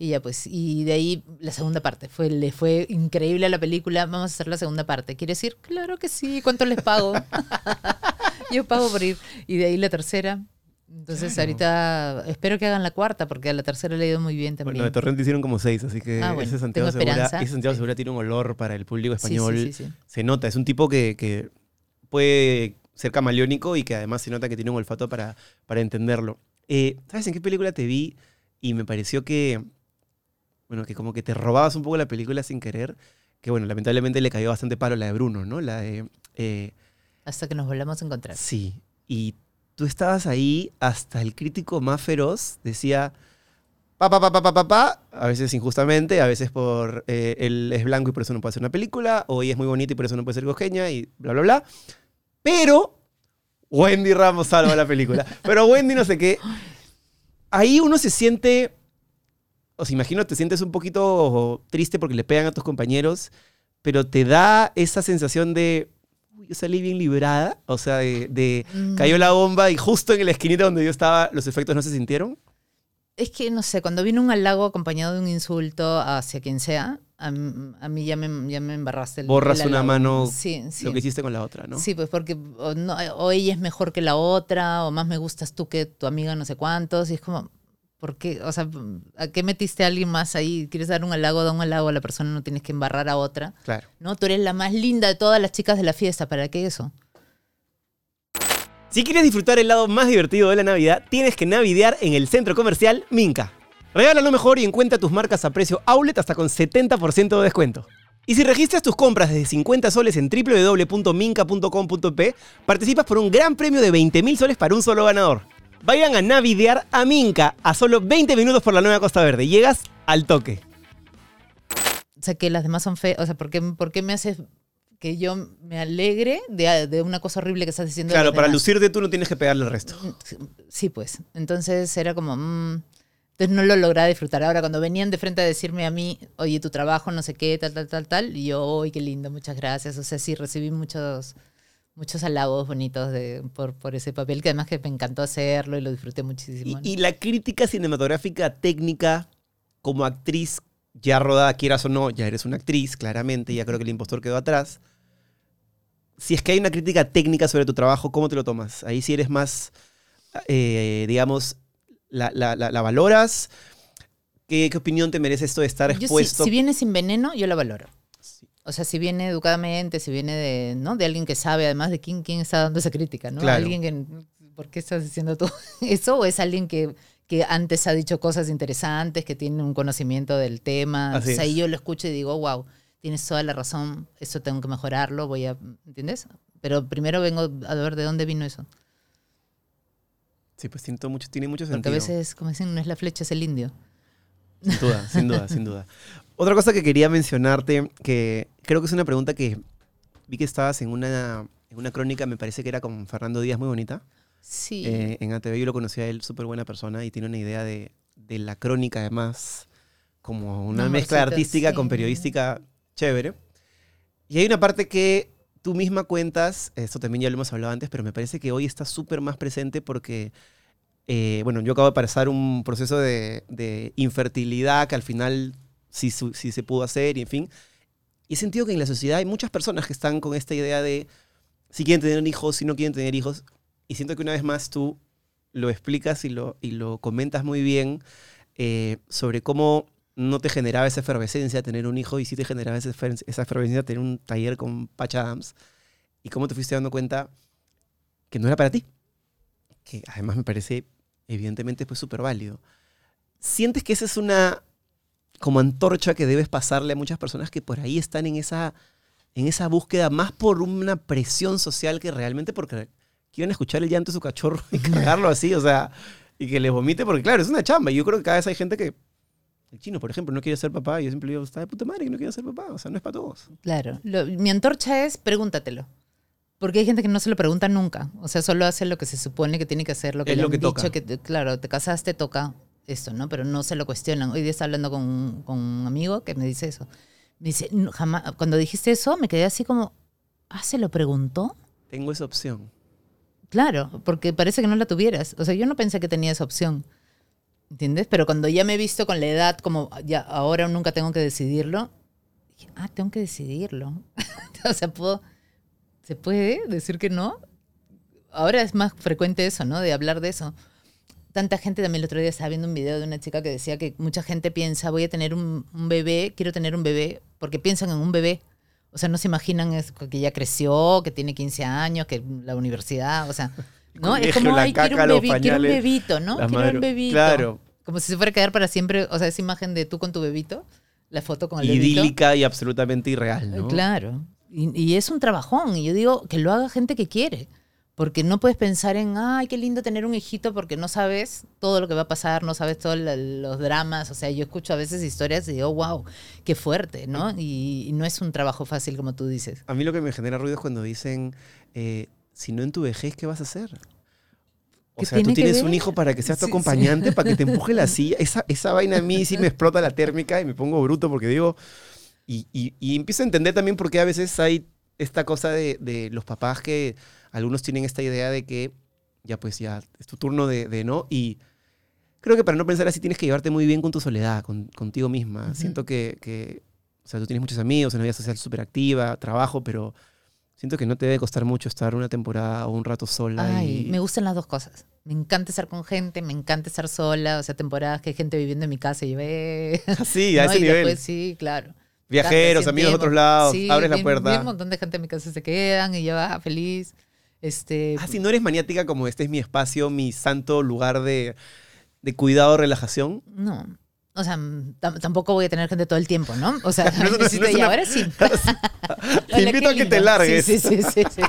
Y ya pues, y de ahí la segunda parte. Fue, le fue increíble a la película. Vamos a hacer la segunda parte. ¿Quiere decir? Claro que sí. ¿Cuánto les pago? Yo pago por ir. Y de ahí la tercera. Entonces ahorita espero que hagan la cuarta, porque a la tercera le ha ido muy bien también. Bueno, de Torrente hicieron como seis, así que Ah, bueno, ese Santiago Segura, ese Santiago Segura tiene un olor para el público Sí, sí, español. sí, sí. Se nota, es un tipo que, que puede ser camaleónico y que además se nota que tiene un olfato para, para entenderlo. Eh, ¿Sabes en qué película te vi? Y me pareció que, bueno, que como que te robabas un poco la película sin querer. Que bueno, lamentablemente le cayó bastante palo la de Bruno, ¿no? La de... eh, Hasta que nos volvamos a encontrar. Sí, y tú estabas ahí hasta el crítico más feroz decía pa pa pa pa pa pa, pa", a veces injustamente, a veces por eh, él es blanco y por eso no puede hacer una película, o ella es muy bonita y por eso no puede ser cojeña y bla bla bla. Pero Wendy Ramos salva la película. Pero Wendy no sé qué. Ahí uno se siente os imagino te sientes un poquito triste porque le pegan a tus compañeros, pero te da esa sensación de "Uy, yo salí bien librada, o sea, de, de Mm. cayó la bomba y justo en la esquinita donde yo estaba los efectos no se sintieron. Es que, no sé, cuando viene un halago acompañado de un insulto hacia quien sea, a, m- a mí ya me, ya me embarraste el Borras el una mano Sí, sí. Lo que hiciste con la otra, ¿no? Sí, pues porque o, no- o ella es mejor que la otra, o más me gustas tú que tu amiga no sé cuántos, y es como, ¿por qué? O sea, ¿a qué metiste a alguien más ahí? ¿Quieres dar un halago? Da un halago a la persona, no tienes que embarrar a otra. Claro. No, tú eres la más linda de todas las chicas de la fiesta, ¿para qué eso? Si quieres disfrutar el lado más divertido de la Navidad, tienes que navidear en el centro comercial Minca. Regala lo mejor y encuentra tus marcas a precio outlet hasta con 70% de descuento. Y si registras tus compras desde 50 soles en www.minca.com.p, participas por un gran premio de 20.000 soles para un solo ganador. Vayan a navidear a Minca a solo 20 minutos por la nueva Costa Verde. Llegas al toque. O sea, que las demás son feas. O sea, ¿por qué, por qué me haces que yo me alegre de, de una cosa horrible que estás diciendo? Claro, para lucirte tú no tienes que pegarle al resto. Sí, pues. Entonces era como. mm, entonces no lo lograba disfrutar. Ahora, cuando venían de frente a decirme a mí, oye, tu trabajo, no sé qué, tal, tal, tal, tal, y yo, ¡ay, qué lindo! Muchas gracias. O sea, sí, recibí muchos muchos halagos bonitos de, por, por ese papel, que además que me encantó hacerlo y lo disfruté muchísimo. Y, y la crítica cinematográfica técnica como actriz ya rodada, quieras o no, ya eres una actriz, claramente, ya creo que el impostor quedó atrás. Si es que hay una crítica técnica sobre tu trabajo, ¿cómo te lo tomas? Ahí sí eres más, eh, digamos, la, la- la- la valoras. ¿Qué, qué opinión te merece esto de estar Yo expuesto? si viene sin veneno, yo la valoro. O sea, si viene educadamente, si viene de, ¿no? de alguien que sabe, además de quién, quién está dando esa crítica, ¿no? Claro. Alguien que, ¿por qué estás diciendo tú eso? ¿O es alguien que, que antes ha dicho cosas interesantes, que tiene un conocimiento del tema? Así o sea, es. y yo lo escucho y digo, wow, tienes toda la razón, eso tengo que mejorarlo, voy a, ¿entiendes? Pero primero vengo a ver de dónde vino eso. Sí, pues tiene, todo mucho, tiene mucho Porque sentido. a veces, como dicen, no es la flecha, es el indio. Sin duda, sin duda, sin duda. Otra cosa que quería mencionarte, que creo que es una pregunta que vi que estabas en una, en una crónica, me parece que era con Fernando Díaz, muy bonita. Sí. Eh, en ATV yo lo conocí a él, súper buena persona, y tiene una idea de, de la crónica, además, como una Un mezcla artística sí. con periodística chévere. Y hay una parte que tú misma cuentas, esto también ya lo hemos hablado antes, pero me parece que hoy está súper más presente porque, eh, bueno, yo acabo de pasar un proceso de, de infertilidad que al final su- sí se pudo hacer, y en fin. Y he sentido que en la sociedad hay muchas personas que están con esta idea de si quieren tener hijos, si no quieren tener hijos. Y siento que una vez más tú lo explicas y lo, y lo comentas muy bien eh, sobre cómo no te generaba esa efervescencia tener un hijo y sí te generaba esa efervescencia tener un taller con Patch Adams. Y cómo te fuiste dando cuenta que no era para ti. Que además me parece, evidentemente, pues súper válido. ¿Sientes que esa es una como antorcha que debes pasarle a muchas personas que por ahí están en esa, en esa búsqueda más por una presión social que realmente porque quieren escuchar el llanto de su cachorro y cagarlo así, o sea, y que les vomite, porque claro, es una chamba. Yo creo que cada vez hay gente que, el chino, por ejemplo, no quiere ser papá, y yo siempre digo, está de puta madre que no quiere ser papá, o sea, no es para todos. Claro. Lo- mi antorcha es pregúntatelo. Porque hay gente que no se lo pregunta nunca. O sea, solo hace lo que se supone que tiene que hacer, lo que Es le lo han que dicho, toca. que te- claro, te casaste, toca esto, ¿no? Pero no se lo cuestionan. Hoy día estaba hablando con, un- con un amigo que me dice eso. Me dice, "No, jamás, cuando dijiste eso, me quedé así como, ah, ¿se lo preguntó? Tengo esa opción. Claro, porque parece que no la tuvieras. O sea, yo no pensé que tenía esa opción. ¿Entiendes? Pero cuando ya me he visto con la edad, como ya ahora o nunca tengo que decidirlo, dije, ah, tengo que decidirlo. o sea, puedo, ¿se puede decir que no? Ahora es más frecuente eso, ¿no? De hablar de eso. Tanta gente, también el otro día estaba viendo un video de una chica que decía que mucha gente piensa, voy a tener un, un bebé, quiero tener un bebé, porque piensan en un bebé. O sea, no se imaginan es- que ya creció, que tiene 15 años, que la universidad, o sea, ¿no? Es como, la ay, quiero caca, un, los bebi- quiero un pañales, bebito, ¿no? Quiero madre- un bebito. Claro. Como si se fuera a quedar para siempre, o sea, esa imagen de tú con tu bebito, la foto con el bebito. Idílica y absolutamente irreal, ¿no? Claro. Y, y es un trabajón. Y yo digo que lo haga gente que quiere. Porque no puedes pensar en, ay, qué lindo tener un hijito, porque no sabes todo lo que va a pasar, no sabes todos los dramas. O sea, yo escucho a veces historias y digo, wow, qué fuerte, ¿no? Y, y no es un trabajo fácil, como tú dices. A mí lo que me genera ruido es cuando dicen, eh, si no en tu vejez, ¿qué vas a hacer? O ¿Qué sea, tú tiene tienes un hijo para que sea tu Sí, sí. acompañante, para que te empuje la silla. Esa, esa vaina a mí sí me explota la térmica y me pongo bruto porque digo... Y, y- y empiezo a entender también por qué a veces hay esta cosa de, de los papás que algunos tienen esta idea de que ya pues ya es tu turno de, de no. Y creo que para no pensar así tienes que llevarte muy bien con tu soledad, con, contigo misma. Siento que, que, o sea, tú tienes muchos amigos, una vida social súper activa, trabajo, pero siento que no te debe costar mucho estar una temporada o un rato sola. Ay, y... me gustan las dos cosas. Me encanta estar con gente, me encanta estar sola. O sea, temporadas que hay gente viviendo en mi casa y yo, eh, a ¿no? ese y nivel. después sí, claro. Viajeros, amigos de otros lados, Sí, abres la bien- puerta. bien un montón de gente en mi casa se quedan y yo, ah, feliz. Este, Ah, si no eres maniática como este es mi espacio, mi santo lugar de, de cuidado, relajación. No. O sea, tam- tampoco voy a tener gente todo el tiempo, ¿no? O sea, No una- necesito- no una- ahora sí. Te invito a que te largues. Sí, sí, sí, sí, sí.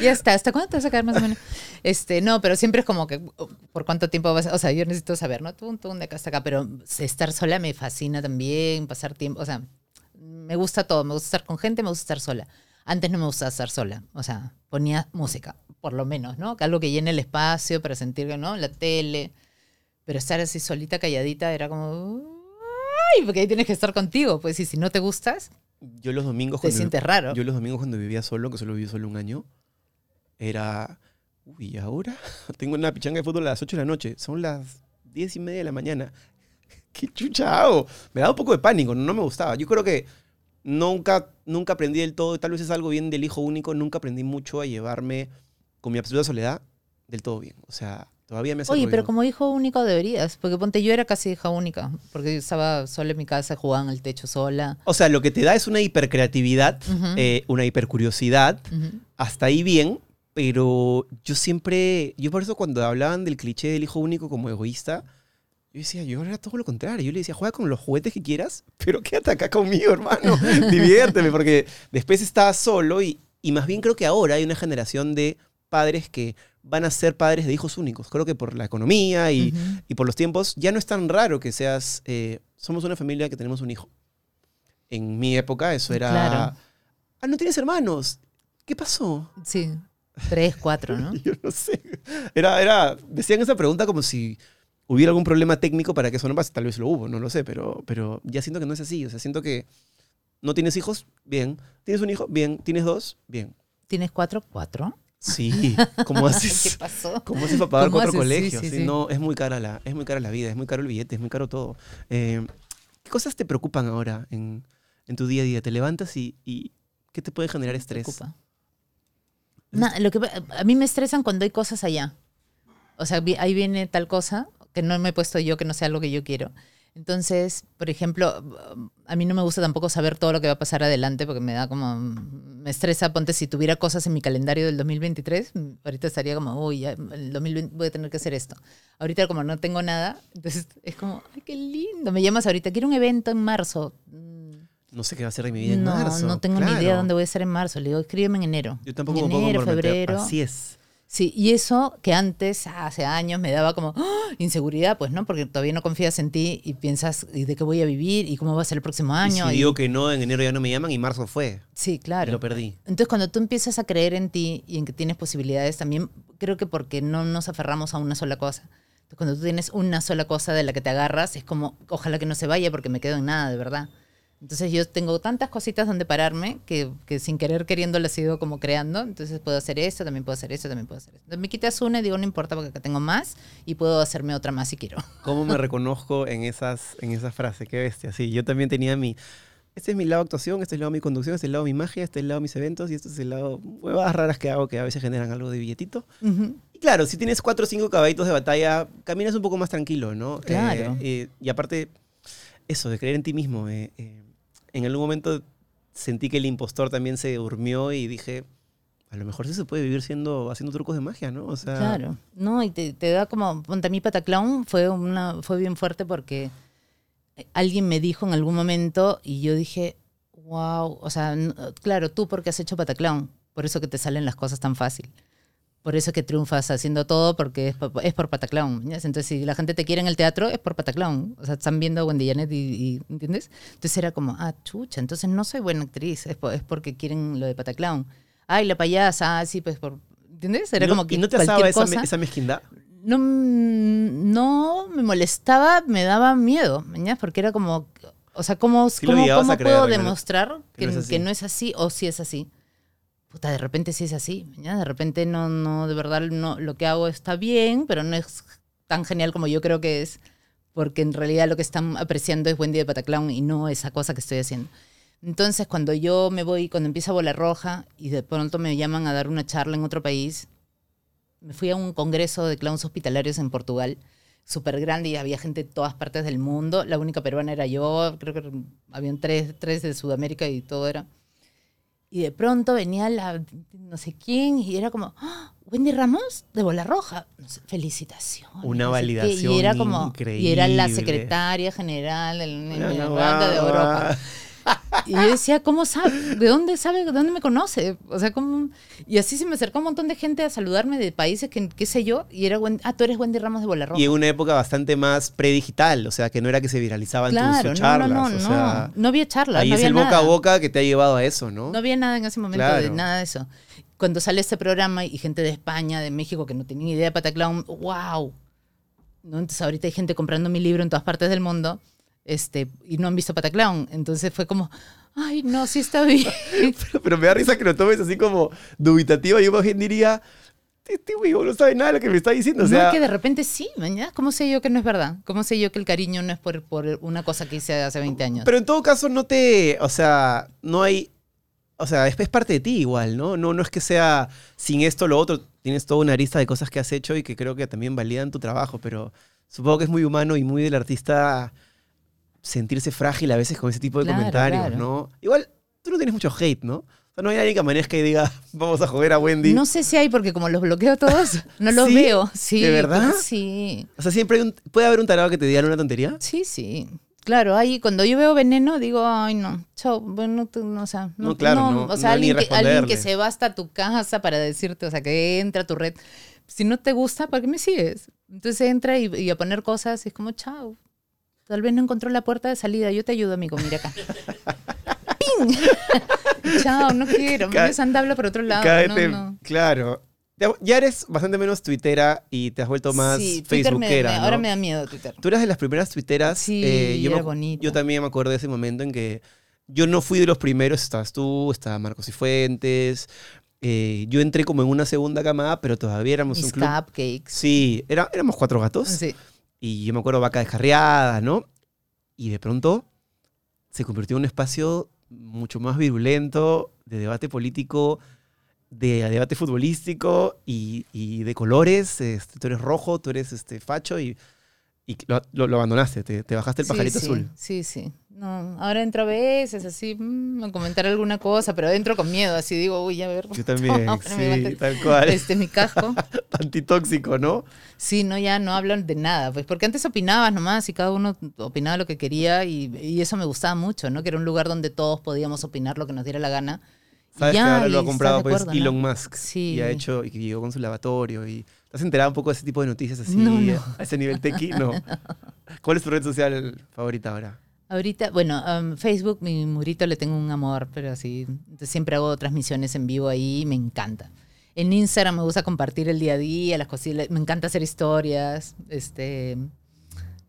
Ya está. ¿Hasta cuándo te vas a quedar más o menos? Este, no, pero siempre es como que, oh, ¿por cuánto tiempo vas a...? O sea, yo necesito saber, ¿no? Tú, tú, de acá hasta acá. Pero estar sola me fascina también, pasar tiempo. O sea, me gusta todo. Me gusta estar con gente, me gusta estar sola. Antes no me gustaba estar sola. O sea, ponía música, por lo menos, ¿no? Algo que llene el espacio para sentir que, ¿no? La tele. Pero estar así solita, calladita, era como... ¡Ay! Porque ahí tienes que estar contigo. Pues y si no te gustas, Yo los domingos te cuando- sientes raro. Yo los domingos cuando vivía solo, que solo viví solo un año, era... Uy, ¿y ahora? Tengo una pichanga de fútbol a las 8 de la noche. Son las 10 y media de la mañana. ¿Qué chucha hago? Me daba un poco de pánico, no me gustaba. Yo creo que nunca, nunca aprendí del todo, tal vez es algo bien del hijo único, nunca aprendí mucho a llevarme con mi absoluta soledad del todo bien. O sea, todavía me hace Oye, pero ruido. como hijo único deberías, porque ponte, yo era casi hija única, porque yo estaba sola en mi casa, jugaba en el techo sola. O sea, lo que te da es una hipercreatividad, Ujú. eh, una hipercuriosidad, Ujú. hasta ahí bien, pero yo siempre, yo por eso cuando hablaban del cliché del hijo único como egoísta, yo decía, yo era todo lo contrario. Yo le decía, juega con los juguetes que quieras, pero quédate acá conmigo, hermano. Diviérteme, porque después estás solo y, y más bien creo que ahora hay una generación de padres que van a ser padres de hijos únicos. Creo que por la economía y, y por los tiempos ya no es tan raro que seas, eh, somos una familia que tenemos un hijo. En mi época eso era, Claro. ah, no tienes hermanos. ¿Qué pasó? Sí, tres, cuatro, ¿no? Yo no sé. Era, era, decían esa pregunta como si hubiera algún problema técnico para que eso no pase. Tal vez lo hubo, no lo sé, pero, pero ya siento que no es así. O sea, siento que no tienes hijos, bien. ¿Tienes un hijo? Bien. ¿Tienes dos? Bien. ¿Tienes cuatro? ¿Cuatro? Sí. ¿Cómo ¿Qué haces? pasó? ¿Cómo haces para pagar ¿Cómo cuatro colegios? sí, Sí, sí. No, es muy cara la, es muy cara la vida, es muy caro el billete, es muy caro todo. Eh, ¿Qué cosas te preocupan ahora en, en tu día a día? ¿Te levantas y, y qué te puede generar Me estrés? preocupa. Na- lo que, a mí me estresan cuando hay cosas allá. O sea, ahí viene tal cosa que no me he puesto yo, que no sea lo que yo quiero. Entonces, por ejemplo, a mí no me gusta tampoco saber todo lo que va a pasar adelante porque me da como, me estresa. Ponte, si tuviera cosas en mi calendario del 2023, mm, ahorita estaría como, uy, ya, el 2020 voy a tener que hacer esto. Ahorita como no tengo nada, entonces es como, ay, qué lindo. Me llamas ahorita, quiero un evento en marzo. Mm, No sé qué va a ser de mi vida en no, marzo. no tengo ni idea Claro. dónde voy a estar en marzo. Le digo, escríbeme en enero. Yo tampoco en me puedo enero, comprometer. febrero. Así es. Sí, y eso que antes, hace años, me daba como ¡ah! inseguridad, pues, ¿no? Porque todavía no confías en ti y piensas, ¿y de qué voy a vivir? ¿Y cómo va a ser el próximo Y año? si Y- digo que no, en enero ya no me llaman y marzo fue. sí, Y claro. lo perdí. Entonces, cuando tú empiezas a creer en ti y en que tienes posibilidades, también creo que porque no nos aferramos a una sola cosa. Entonces, cuando tú tienes una sola cosa de la que te agarras, es como, ojalá que no se vaya porque me quedo en nada, de verdad. Entonces yo tengo tantas cositas donde pararme que, que sin querer queriendo las he ido como creando. Entonces puedo hacer esto, también puedo hacer esto, también puedo hacer esto. Entonces me quitas una y digo, no importa porque acá tengo más y puedo hacerme otra más si quiero. ¿Cómo me reconozco en esas, en esa frase? Qué bestia. Sí, yo también tenía mi. Este es mi lado actuación, este es el lado mi conducción, este es el lado mi magia, este es el lado mis eventos y este es el lado huevadas raras que hago que a veces generan algo de billetito. Ujú. Y claro, si tienes cuatro o cinco caballitos de batalla, caminas un poco más tranquilo, ¿no? Claro. Eh, eh, y aparte, eso, de creer en ti mismo. eh, eh, en algún momento sentí que el impostor también se durmió y dije, a lo mejor sí se puede vivir siendo, haciendo trucos de magia, ¿no? Claro, no, y te, da como, ponte mí Pataclown fue, una, fue bien fuerte porque alguien me dijo en algún momento y yo dije, wow, o sea, claro, tú porque has hecho Pataclown, por eso que te salen las cosas tan fácil. Por eso que triunfas haciendo todo porque es, por- es por Pataclown. ¿ya? Entonces, si la gente te quiere en el teatro, es por Pataclown. O sea, están viendo a Wendy Janet y, y- ¿entiendes? Entonces era como, ah, chucha, entonces no soy buena actriz, es, por- es porque quieren lo de Pataclown. Ay, la payasa, ah, sí, pues por... ¿Entiendes? Era ¿y no- como que ¿Y no te asaba esa, me- esa mezquindad? no, mm, no me molestaba, me daba miedo, ¿me Porque era como, o sea, ¿cómo, Sí cómo, cómo creer, puedo demostrar que que, no que no es así o si es así? Puta, de repente sí es así. De repente no, no, de verdad no, lo que hago está bien, pero no es tan genial como yo creo que es, porque en realidad lo que están apreciando es Wendy de Pataclown y no esa cosa que estoy haciendo. Entonces, cuando yo me voy, cuando empieza Bola Roja y de pronto me llaman a dar una charla en otro país, me fui a un congreso de clowns hospitalarios en Portugal, súper grande y había gente de todas partes del mundo. La única peruana era yo, creo que habían tres, tres de Sudamérica y todo era. Y de pronto venía la no sé quién y era como, "Ah, Wendy Ramos de Bola Roja. No sé, felicitaciones. Una validación Y era como, y era la secretaria general de guava. Europa. Y yo decía, ¿cómo sabe? ¿De dónde sabe? ¿De dónde me conoce? O sea, ¿cómo? Y así se me acercó un montón de gente a saludarme de países que, qué sé yo, y era, Wendy, ah, tú eres Wendy Ramos de Bola Roja. Y en una época bastante más predigital, o sea, que no era que se viralizaban claro, tus no, charlas. no, o no, sea, no. No había charlas, ahí no es había el boca a nada. boca que te ha llevado a eso, ¿no? No había nada en ese momento de Claro. nada de eso. Cuando sale este programa y gente de España, de México, que no tenía ni idea de Pataclown, wow. ¿No? Entonces ahorita hay gente comprando mi libro en todas partes del mundo este, y no han visto Pataclown. Entonces fue como, ay, no, sí está bien. Pero, pero me da risa que lo tomes así como dubitativa. Yo más bien diría, este güey no sabe nada de lo que me está diciendo. O sea, no, que de repente sí, mañana. ¿Cómo sé yo que no es verdad? ¿Cómo sé yo que el cariño no es por, por una cosa que hice hace 20 años? Pero en todo caso no te, o sea, no hay, o sea, es, es parte de ti igual, ¿no? ¿no? No es que sea sin esto lo otro, tienes toda una lista de cosas que has hecho y que creo que también validan tu trabajo, pero supongo que es muy humano y muy del artista sentirse frágil a veces con ese tipo de Claro, comentarios, claro. ¿no? Igual, tú no tienes mucho hate, ¿no? O sea, no hay nadie que amanezca y diga, vamos a joder a Wendy. No sé si hay, porque como los bloqueo todos, no los ¿Sí? veo. Sí, ¿De verdad? Sí. O sea, siempre hay un, puede haber un tarado que te diga una tontería. Sí, sí. Claro, ahí cuando yo veo veneno digo, ay no, chao, bueno, tú, no, o sea, No, claro, no- o sea, alguien, que, alguien se va hasta tu casa para decirte, o sea, que entra a tu red, si no te gusta, ¿para qué me sigues? Entonces entra y, y a poner cosas y es como, chao, tal vez no encontró la puerta de salida, yo te ayudo, amigo, mira acá. ¡Ping! chao, no quiero, me ves andable por otro lado, Cáete, no, no. claro. Ya- eres bastante menos tuitera y te has vuelto más Sí, me- facebookera, me- ¿no? ahora me da miedo Twitter. Tú eras de las primeras tuiteras. Sí, eh, yo, era me bonito. yo también me acuerdo de ese momento en que yo no fui de los primeros. Estabas tú, estaba Marcos y Fuentes. eh, yo entré como en una segunda camada, pero todavía éramos Mis un club. cupcakes. Sí, era, éramos cuatro gatos. Sí. Y yo me acuerdo vaca descarriada, ¿no? Y de pronto se convirtió en un espacio mucho más virulento, de debate político, de debate futbolístico y, y de colores. Este, tú eres rojo, tú eres este, facho y, y lo, lo- lo abandonaste, te, te bajaste el Sí, pajarito sí, azul. Sí, sí. No, ahora entro a veces así mm, a comentar alguna cosa, pero entro con miedo, así digo, uy, a ver. Yo también, sí, tal cual. Este, mi casco. Antitóxico, ¿no? Sí, no, ya no hablan de nada, pues porque antes opinabas nomás y cada uno opinaba lo que quería y, y eso me gustaba mucho, ¿no? Que era un lugar donde todos podíamos opinar lo que nos diera la gana. Sabes ya, que ahora lo ha comprado pues acuerdo, ¿no? Elon Musk Sí. y ha hecho y llegó con su lavatorio y ¿te has enterado un poco de ese tipo de noticias así No, no. a ese nivel tequi? No. ¿Cuál es tu red social favorita ahora? Ahorita, bueno, um, Facebook, mi murito le tengo un amor, pero así, siempre hago transmisiones en vivo ahí me encanta. En Instagram me gusta compartir el día a día, las cosillas, me encanta hacer historias, este,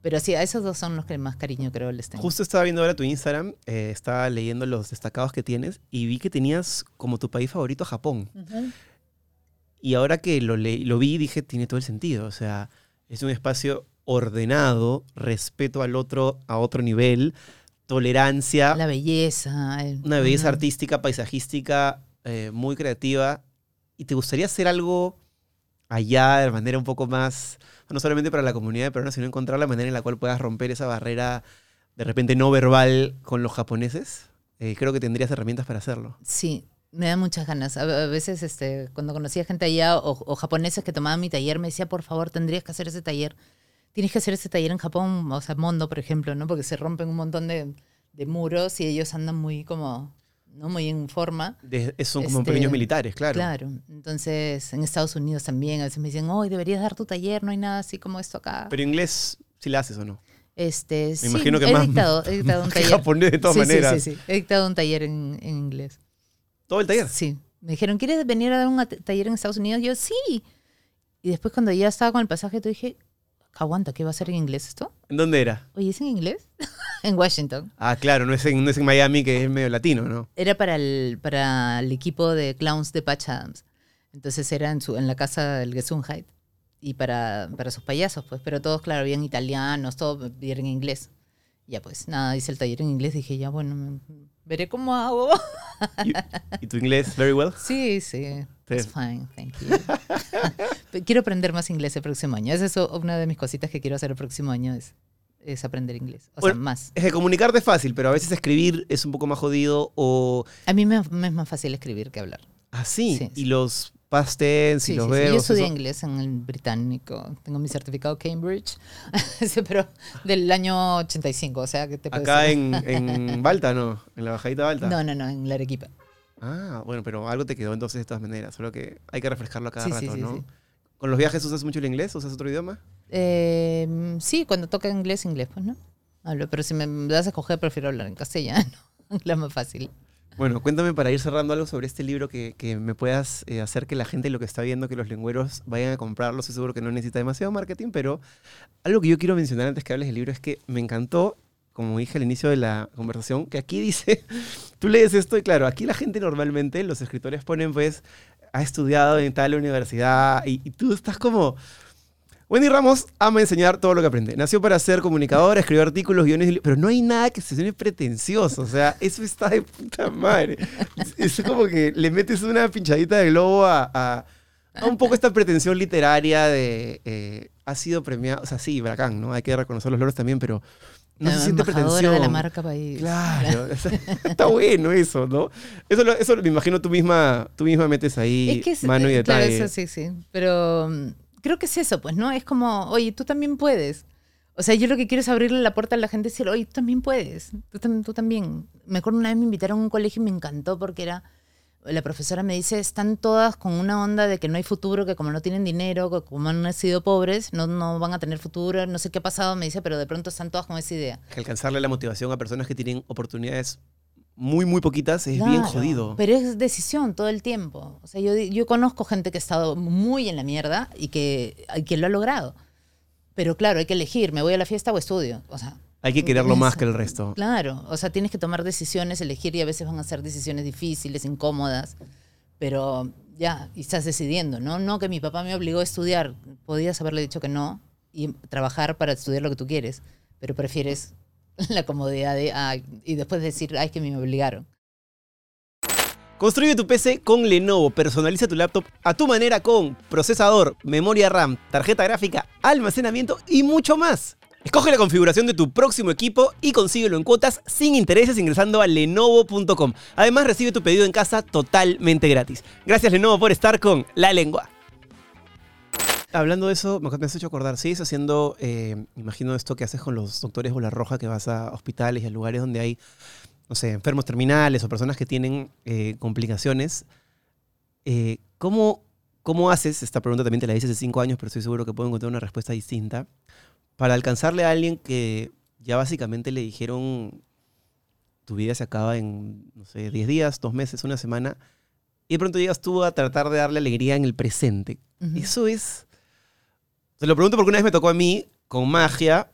pero sí, a esos dos son los que más cariño creo les tengo. Justo estaba viendo ahora tu Instagram, eh, estaba leyendo los destacados que tienes y vi que tenías como tu país favorito Japón. Ujú. Y ahora que lo, leí- lo vi, dije, tiene todo el sentido. O sea, es un espacio ordenado, respeto al otro a otro nivel, tolerancia, La belleza. el- una belleza ujú. artística, paisajística, eh, muy creativa. ¿Y te gustaría hacer algo allá de manera un poco más, no solamente para la comunidad de peruanos, sino encontrar la manera en la cual puedas romper esa barrera de repente no verbal con los japoneses? Eh, creo que tendrías herramientas para hacerlo. Sí, me da muchas ganas. A, a veces, este, cuando conocía gente allá o, o japoneses que tomaban mi taller, me decía, por favor, tendrías que hacer ese taller. Tienes que hacer ese taller en Japón, o sea, Mondo, por ejemplo, ¿no? Porque se rompen un montón de, de muros y ellos andan muy como, ¿no? Muy en forma. De- son como Este, pequeños militares, claro. Claro. Entonces, en Estados Unidos también, a veces me dicen, hoy deberías dar tu taller, no hay nada así como esto acá. Pero inglés, si la haces o no. este, sí, imagino que he más- dictado, he dictado un taller. japonés de todas Sí, sí, maneras. Sí, sí, He dictado un taller en, en inglés. Todo el taller. Sí. Me dijeron, ¿quieres venir a dar un taller en Estados Unidos? Yo, sí. Y después cuando ya estaba con el pasaje, tú dije, aguanta, ¿qué va a ser en inglés esto? ¿En dónde era? Oye, ¿es en inglés? en Washington. Ah, claro, no es, en, no es en Miami, que es medio latino, ¿no? Era para el, para el equipo de clowns de Patch Adams. Entonces era en, su, en la casa del Gesundheit. Y para, para sus payasos, pues. Pero todos, claro, habían italianos, todos vieron inglés. Ya pues, nada, hice el taller en inglés. Dije, ya bueno, veré cómo hago. ¿Y, tu inglés, very well? Sí, sí. Sí. It's fine, thank you. Quiero aprender más inglés el próximo año. Esa es una de mis cositas que quiero hacer el próximo año, es, es aprender inglés. O sea, más. Es que comunicarte es fácil, pero a veces escribir es un poco más jodido o A mí me, me es más fácil escribir que hablar. así. Sí, y sí. los past tense Sí, y los verbos. Yo estudié eso- inglés en el británico. Tengo mi certificado Cambridge, pero del año 85, o sea, que te Acá en, en Balta, ¿no? En la bajadita Balta. No, no, no, en la Arequipa. Ah, bueno, pero algo te quedó entonces de todas maneras. Solo que hay que refrescarlo a cada Sí, sí, rato, sí, ¿no? ¿Con los viajes usas mucho el inglés? ¿Usas otro idioma? Eh, sí, cuando toca inglés, inglés, pues, ¿no? Hablo, pero si me das a escoger, prefiero hablar en castellano. La más fácil. Bueno, cuéntame para ir cerrando algo sobre este libro que, que me puedas eh, hacer que la gente lo que está viendo, que los lengüeros vayan a comprarlo. Estoy seguro que no necesita demasiado marketing, pero algo que yo quiero mencionar antes que hables del libro es que me encantó, como dije al inicio de la conversación, que aquí dice, tú lees esto y claro, aquí la gente normalmente, los escritores ponen pues, ha estudiado en tal universidad y, tú estás como... Wendy Ramos ama enseñar todo lo que aprende. Nació para ser comunicadora, escribió artículos, guiones, pero no hay nada que se suene pretencioso. O sea, eso está de puta madre. Es, es como que le metes una pinchadita de globo a, a- un poco esta pretensión literaria de eh, ha sido premiado. O sea, sí, bacán, ¿no? Hay que reconocer los logros también, pero no La se siente pretensión. de la marca país. Claro, está bueno eso, ¿no? Eso, lo- eso lo- me imagino tú misma, tú misma metes ahí Es que es- mano y eh, claro, detalle. eso sí, sí. Pero mm, creo que es eso, pues, ¿no? Es como, oye, tú también puedes. O sea, yo lo que quiero es abrirle la puerta a la gente y decir, oye, tú también puedes. Tú, tam- tú también. Me acuerdo una vez me invitaron a un colegio y me encantó porque era. La profesora me dice, están todas con una onda de que no hay futuro, que como no tienen dinero, que como han nacido pobres, no, no van a tener futuro, no sé qué ha pasado, me dice, pero de pronto están todas con esa idea. Que alcanzarle la motivación a personas que tienen oportunidades muy, muy poquitas es bien Claro, jodido. Pero es decisión todo el tiempo. O sea, yo, yo conozco gente que ha estado muy en la mierda y que, y que lo ha logrado. Pero claro, hay que elegir, ¿me voy a la fiesta o estudio? O sea, Hay que quererlo más que el resto. claro, o sea, tienes que tomar decisiones, elegir y a veces van a ser decisiones difíciles, incómodas, pero ya, y estás decidiendo, ¿no? No que mi papá me obligó a estudiar, podías haberle dicho que no y trabajar para estudiar lo que tú quieres, pero prefieres la comodidad de, ay, y después decir, ay, que me obligaron. Construye tu PC con Lenovo. Personaliza tu laptop a tu manera con procesador, memoria RAM, tarjeta gráfica, almacenamiento y mucho más. Escoge la configuración de tu próximo equipo y consíguelo en cuotas sin intereses ingresando a lenovo.com. Además, recibe tu pedido en casa totalmente gratis. Gracias Lenovo por estar con La Lengua. Hablando de eso, me has hecho acordar, ¿sigues haciendo, eh, imagino esto que haces con los doctores bola roja, que vas a hospitales y a lugares donde hay, no sé, enfermos terminales o personas que tienen eh, complicaciones? Eh, ¿cómo, ¿Cómo haces, esta pregunta también te la hice hace cinco años, pero estoy seguro que puedo encontrar una respuesta distinta, para alcanzarle a alguien que ya básicamente le dijeron, tu vida se acaba en, no sé, 10 días, dos meses, una semana, y de pronto llegas tú a tratar de darle alegría en el presente? Eso es... Te lo pregunto porque una vez me tocó a mí con magia.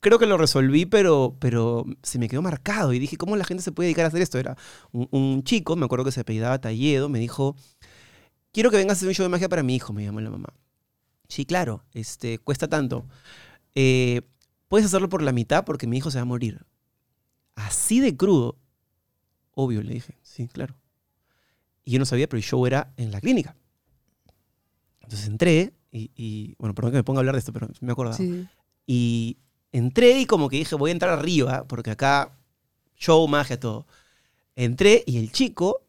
Creo que lo resolví, pero, pero se me quedó marcado. Y dije, ¿cómo la gente se puede dedicar a hacer esto? Era un, un chico, me acuerdo que se apellidaba Talledo, me dijo, quiero que vengas a hacer un show de magia para mi hijo, me llamó la mamá. Sí, claro, este, cuesta tanto. Eh, Puedes hacerlo por la mitad porque mi hijo se va a morir. Así de crudo. Obvio, le dije. Sí, claro. Y yo no sabía, pero el show era en la clínica. Entonces entré y, y- bueno, perdón que me ponga a hablar de esto, pero me acordaba. Sí. Y entré y como que dije, voy a entrar arriba, porque acá show, magia, todo. Entré y el chico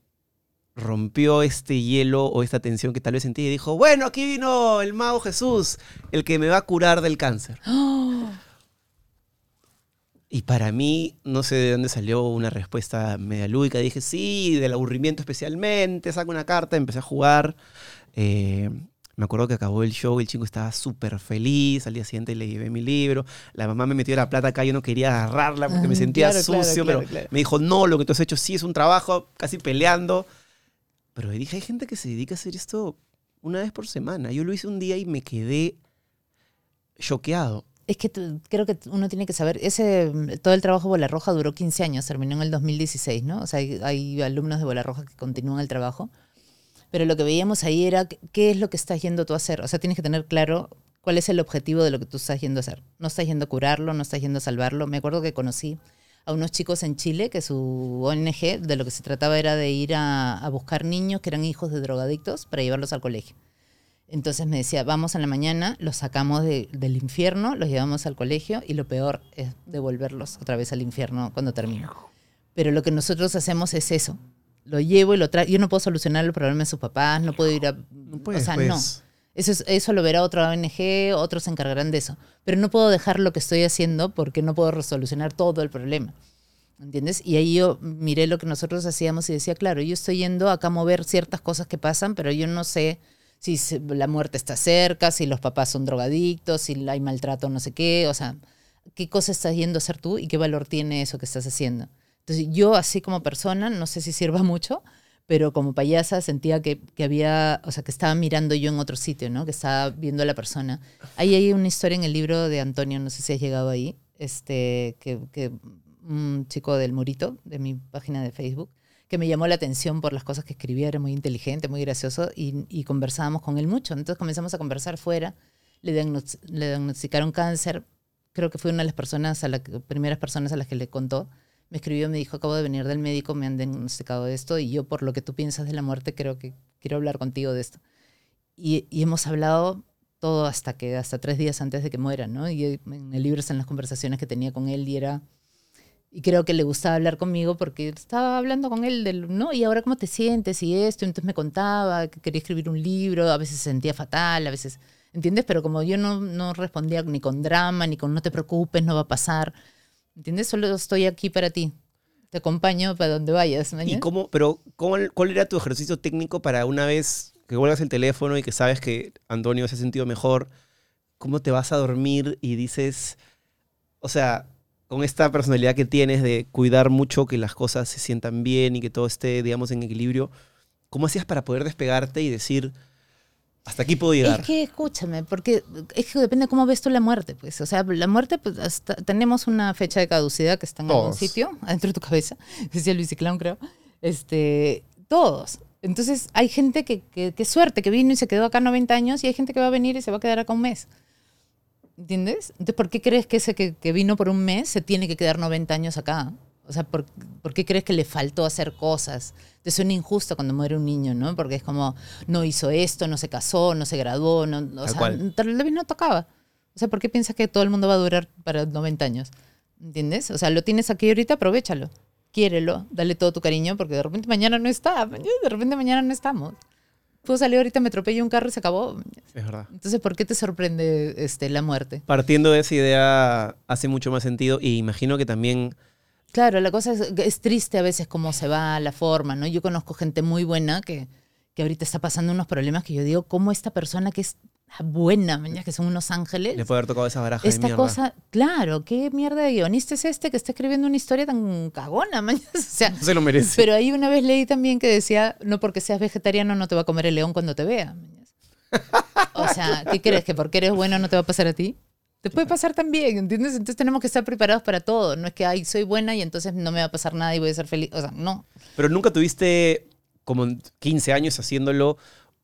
rompió este hielo o esta tensión que tal vez sentía y dijo, bueno, aquí vino el mago Jesús, el que me va a curar del cáncer. Y para mí, no sé de dónde salió una respuesta media lúdica. Dije, sí, del aburrimiento especialmente, saco una carta, empecé a jugar. Eh, me acuerdo que acabó el show, el chico estaba súper feliz, al día siguiente le llevé mi libro, la mamá me metió la plata acá, yo no quería agarrarla porque me Ah, sentía claro, sucio, claro, pero claro. me dijo, no, lo que tú has hecho sí es un trabajo, casi peleando. Pero dije, hay gente que se dedica a hacer esto una vez por semana. Yo lo hice un día y me quedé choqueado. Es que creo que uno tiene que saber, ese, todo el trabajo de Bola Roja duró 15 años, terminó en el 2016, ¿no? O sea, hay, hay alumnos de Bola Roja que continúan el trabajo. Pero lo que veíamos ahí era qué es lo que estás yendo tú a hacer. O sea, tienes que tener claro cuál es el objetivo de lo que tú estás yendo a hacer. No estás yendo a curarlo, no estás yendo a salvarlo. Me acuerdo que conocí a unos chicos en Chile que su ONG de lo que se trataba era de ir a, a buscar niños que eran hijos de drogadictos para llevarlos al colegio. Entonces me decía, vamos en la mañana, los sacamos de- del infierno, los llevamos al colegio y lo peor es devolverlos otra vez al infierno cuando termino. Pero lo que nosotros hacemos es eso. Lo llevo y lo traigo. Yo no puedo solucionar el problema de sus papás, no puedo ir a... o sea, no. Eso, es- eso lo verá otra ONG, otros se encargarán de eso. Pero no puedo dejar lo que estoy haciendo porque no puedo resolucionar todo el problema. ¿Entiendes? Y ahí yo miré lo que nosotros hacíamos y decía, claro, yo estoy yendo acá a mover ciertas cosas que pasan, pero yo no sé si la muerte está cerca, si los papás son drogadictos, si hay maltrato, no sé qué. O sea, qué cosa estás yendo a hacer tú y qué valor tiene eso que estás haciendo. Entonces, yo así como persona, no sé si sirva mucho, pero como payasa sentía que, había, o sea, que estaba mirando yo en otro sitio, ¿no? Que estaba viendo a la persona. Ahí hay una historia en el libro de Antonio, no sé si has llegado ahí, este, que, un chico del Murito, de mi página de Facebook, que me llamó la atención por las cosas que escribía, era muy inteligente, muy gracioso, y, y conversábamos con él mucho. Entonces comenzamos a conversar fuera, le, diagnos- le diagnosticaron cáncer, creo que fue una de las personas, a primeras personas a las que le contó, me escribió, me dijo, acabo de venir del médico, me han diagnosticado esto y yo por lo que tú piensas de la muerte creo que quiero hablar contigo de esto. Y, hemos hablado todo hasta que hasta tres días antes de que muera, ¿no? Y en el libro están las conversaciones que tenía con él y era y creo que le gustaba hablar conmigo porque estaba hablando con él del, ¿no? Y ahora cómo te sientes y esto, entonces me contaba que quería escribir un libro, a veces se sentía fatal, a veces, ¿entiendes? Pero como yo no, no respondía ni con drama, ni con no te preocupes, no va a pasar, ¿entiendes? Solo estoy aquí para ti, te acompaño para donde vayas. ¿me ¿Y cómo, pero cómo, cuál era tu ejercicio técnico para una vez que vuelvas el teléfono y que sabes que Antonio se ha sentido mejor, cómo te vas a dormir y dices, o sea, con esta personalidad que tienes de cuidar mucho que las cosas se sientan bien y que todo esté, digamos, en equilibrio, ¿cómo hacías para poder despegarte y decir, hasta aquí puedo llegar? Es que escúchame, porque es que depende cómo ves tú la muerte, pues. O sea, la muerte, pues, hasta- tenemos una fecha de caducidad que está en algún Todos. sitio, adentro de tu cabeza, decía Luis Clown, creo. Este, todos. Entonces, hay gente que, que, que suerte, que vino y se quedó acá 90 años, y hay gente que va a venir y se va a quedar acá un mes. ¿Entiendes? Entonces, ¿por qué crees que ese que, que vino por un mes se tiene que quedar 90 años acá? O sea, ¿por, por qué crees que le faltó hacer cosas? Te suena injusto cuando muere un niño, ¿no? Porque es como, no hizo esto, no se casó, no se graduó, no, o sea, cual. tal vez no tocaba. O sea, ¿por qué piensas que todo el mundo va a durar para 90 años? ¿Entiendes? O sea, lo tienes aquí ahorita, aprovechalo. Quiérelo, dale todo tu cariño, porque de repente mañana no está, de repente mañana no estamos. Puedo salir ahorita, me atropello un carro y se acabó. Es verdad. Entonces, ¿por qué te sorprende este, la muerte? Partiendo de esa idea hace mucho más sentido y imagino que también Claro, la cosa es, es triste a veces cómo se va la forma, ¿no? Yo conozco gente muy buena que, que ahorita está pasando unos problemas que yo digo, ¿cómo esta persona que es buena, mañana que son unos ángeles? le puede haber tocado esa baraja de esta mierda. cosa, claro, ¿qué mierda de guionista es este que está escribiendo una historia tan cagona, mañana? O sea, No se lo merece. pero ahí una vez leí también que decía, no porque seas vegetariano no te va a comer el león cuando te vea. O sea, ¿qué crees? ¿Que porque eres bueno no te va a pasar a ti? Te puede pasar también, ¿entiendes? Entonces tenemos que estar preparados para todo. No es que, ay, soy buena y entonces no me va a pasar nada y voy a ser feliz. O sea, no. Pero nunca tuviste como 15 años haciéndolo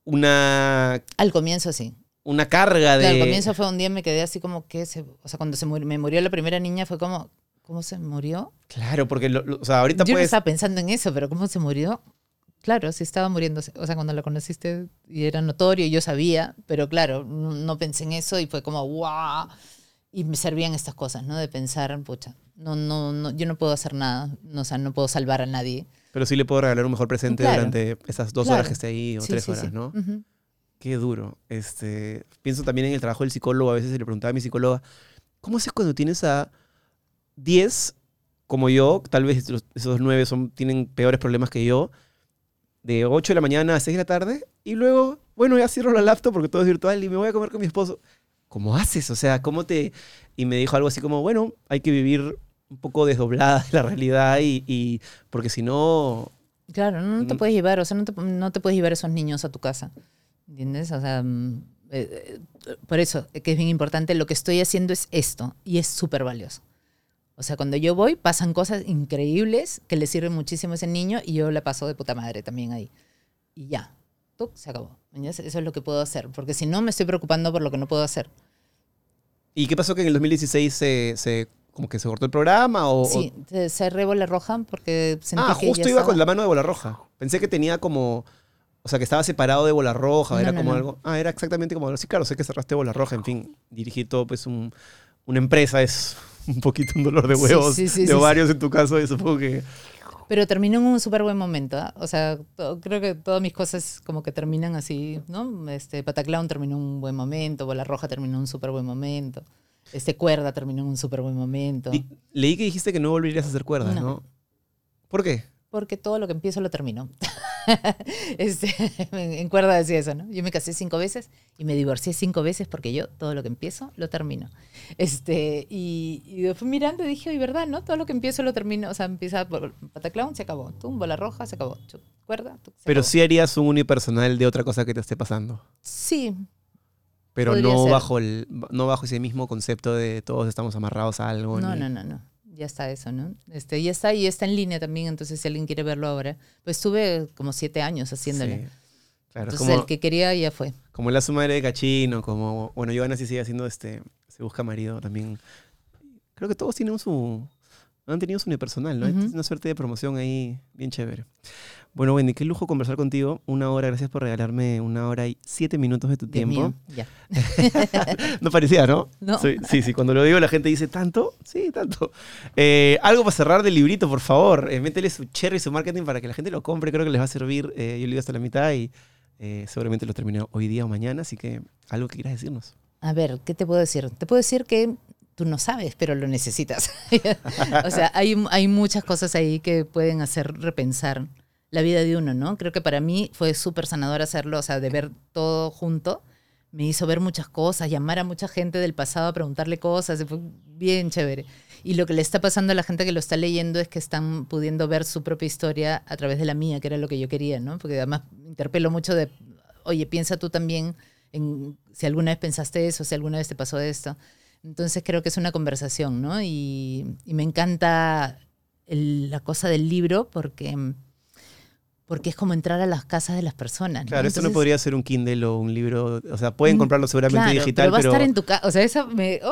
una, Al comienzo sí. una carga de... Claro, al comienzo fue un día me quedé así como que, se, o sea, cuando se murió, me murió la primera niña fue como, ¿cómo se murió? Claro, porque lo- lo- o sea, ahorita Yo no puedes... estaba pensando en eso, pero ¿cómo se murió? Claro, sí estaba muriéndose. O sea, cuando la conociste y era notorio y yo sabía, pero claro, no, pensé en eso y fue como, wow. Y me servían estas cosas, ¿no? De pensar, pucha, no, no, no, yo no puedo hacer nada, no, o sea, no puedo salvar a nadie. Pero sí le puedo regalar un mejor presente Claro. durante esas dos Claro. horas que esté ahí o Sí, tres sí, horas, sí. ¿no? Qué duro. Este, pienso también en el trabajo del psicólogo. A veces le preguntaba a mi psicóloga, ¿cómo haces cuando tienes a 10 como yo? Tal vez los- esos 9 son, tienen peores problemas que yo. De 8 de la mañana a 6 de la tarde. Y luego, bueno, ya cierro la laptop porque todo es virtual y me voy a comer con mi esposo. ¿Cómo haces? O sea, ¿cómo te...? Y me dijo algo así como, bueno, hay que vivir un poco desdoblada de la realidad y, y- porque si no... Claro, no, te Mm. puedes llevar, o sea, no te, no te puedes llevar esos niños a tu casa. ¿Entiendes? O sea, mm, eh, eh, por eso eh, que es bien importante, lo que estoy haciendo es esto y es súper valioso. O sea, cuando yo voy, pasan cosas increíbles que le sirven muchísimo a ese niño y yo la paso de puta madre también ahí. Y ya, ¡tuc! se acabó. Eso es lo que puedo hacer, porque si no me estoy preocupando por lo que no puedo hacer. ¿Y qué pasó que en el 2016 se, se- como que se cortó el programa? O, o- Sí, te- cerré bola roja porque sentí Ah, que justo ya iba estaba- con la mano de bola roja. Pensé que tenía como. O sea, que estaba separado de bola roja. No, era no, como no. algo. Ah, era exactamente como. Sí, claro, sé que cerraste bola roja. En fin, dirigir todo, pues, un, una empresa es un poquito un dolor de huevos. sí, sí, de sí, ovarios en tu caso, y supongo que. Pero terminó en un súper buen momento. ¿ah? O sea, creo que todas mis cosas como que terminan así, ¿no? Este, Pataclown terminó en un buen momento, Bola Roja terminó en un súper buen momento, este Cuerda terminó en un súper buen momento. Di- leí que dijiste que no volverías a hacer cuerdas, ¿no? No. ¿Por qué? Porque todo lo que empiezo lo termino. este, en Cuerda decía eso, ¿no? Yo me casé cinco veces y me divorcié cinco veces porque yo todo lo que empiezo lo termino. Este, y, y fui mirando y dije, oye, ¿verdad? ¿No? Todo lo que empiezo lo termino. O sea, empieza por Pataclown, se acabó. Tum, Bola Roja, se acabó. Chu, Cuerda, se Pero acabó. sí harías un unipersonal de otra cosa que te esté pasando. Sí, Pero no ser. bajo, el, no bajo ese mismo concepto de todos estamos amarrados a algo. No, ni- no, no, no. Ya está eso, ¿no? Este, ya está y está en línea también, entonces si alguien quiere verlo ahora. Pues estuve como siete años haciéndolo. Sí. Claro, es entonces como, el que quería ya fue. como la su madre de Cachino, como, bueno, Giovanna sí sigue haciendo este, se busca marido también. Creo que todos tienen su, han tenido su unipersonal, ¿no? Ujú. Es una suerte de promoción ahí bien chévere. Bueno, Wendy, qué lujo conversar contigo. Una hora, gracias por regalarme una hora y siete minutos de tu tiempo. mío, ya. No parecía, ¿no? No. Sí, sí, sí, cuando lo digo la gente dice, ¿tanto? Sí, tanto. Eh, algo para cerrar del librito, por favor. Eh, métele su cherry, su marketing para que la gente lo compre. Creo que les va a servir. Eh, yo lo digo hasta la mitad y eh, seguramente lo termino hoy día o mañana. Así que algo que quieras decirnos. A ver, ¿qué te puedo decir? Te puedo decir que tú no sabes, pero lo necesitas. o sea, hay, hay muchas cosas ahí que pueden hacer repensar la vida de uno, ¿no? Creo que para mí fue súper sanador hacerlo, o sea, de ver todo junto. Me hizo ver muchas cosas, llamar a mucha gente del pasado a preguntarle cosas, fue bien chévere. Y lo que le está pasando a la gente que lo está leyendo es que están pudiendo ver su propia historia a través de la mía, que era lo que yo quería, ¿no? Porque además interpelo mucho de, oye, piensa tú también en si alguna vez pensaste eso, si alguna vez te pasó esto. Entonces creo que es una conversación, ¿no? Y, y me encanta el- la cosa del libro porque porque es como entrar a las casas de las personas. ¿no? Claro, esto no Entonces, podría ser un Kindle o un libro. O sea, pueden Mm, comprarlo seguramente claro, digital, pero va pero, a estar en tu casa. O sea, eso me. ¡ah!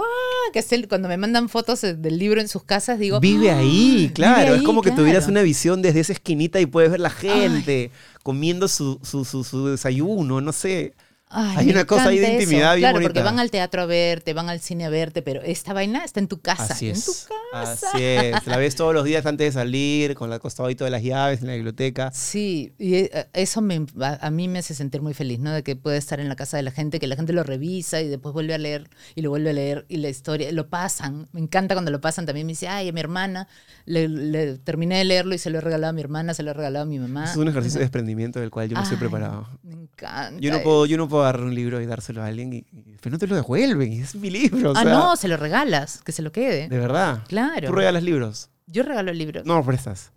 que es el- cuando me mandan fotos eh, del libro en sus casas, digo. vive ¡ah! ahí, claro. Vive es como que tuvieras una visión desde esa esquinita y puedes ver la gente comiendo su, su, su, su desayuno, no sé. Ay, Hay una cosa ahí de encanta eso. intimidad bien Claro, bonita. porque van al teatro a verte, van al cine a verte, pero esta vaina está en tu casa. Así en es. tu casa. Así es. La ves todos los días antes de salir, con el costadito de las llaves en la biblioteca. Sí, y eh, eso me, a, mí me hace sentir muy feliz, ¿no? De que puede estar en la casa de la gente, que la gente lo revisa y después vuelve a leer y lo vuelve a leer y la historia, lo pasan. Me encanta cuando lo pasan. También me dice, ay, a mi hermana, le, le- terminé de leerlo y se lo he regalado a mi hermana, se lo he regalado a mi mamá. Es un ejercicio de desprendimiento del cual yo no estoy preparado. Me encanta. Yo no, puedo, yo no puedo un libro y dárselo a alguien, y, y- no te lo devuelven, y es mi libro. o ah, sea, no, se lo regalas, que se lo quede. De verdad. Claro. ¿Tú regalas libros? Yo regalo el libro. No prestas.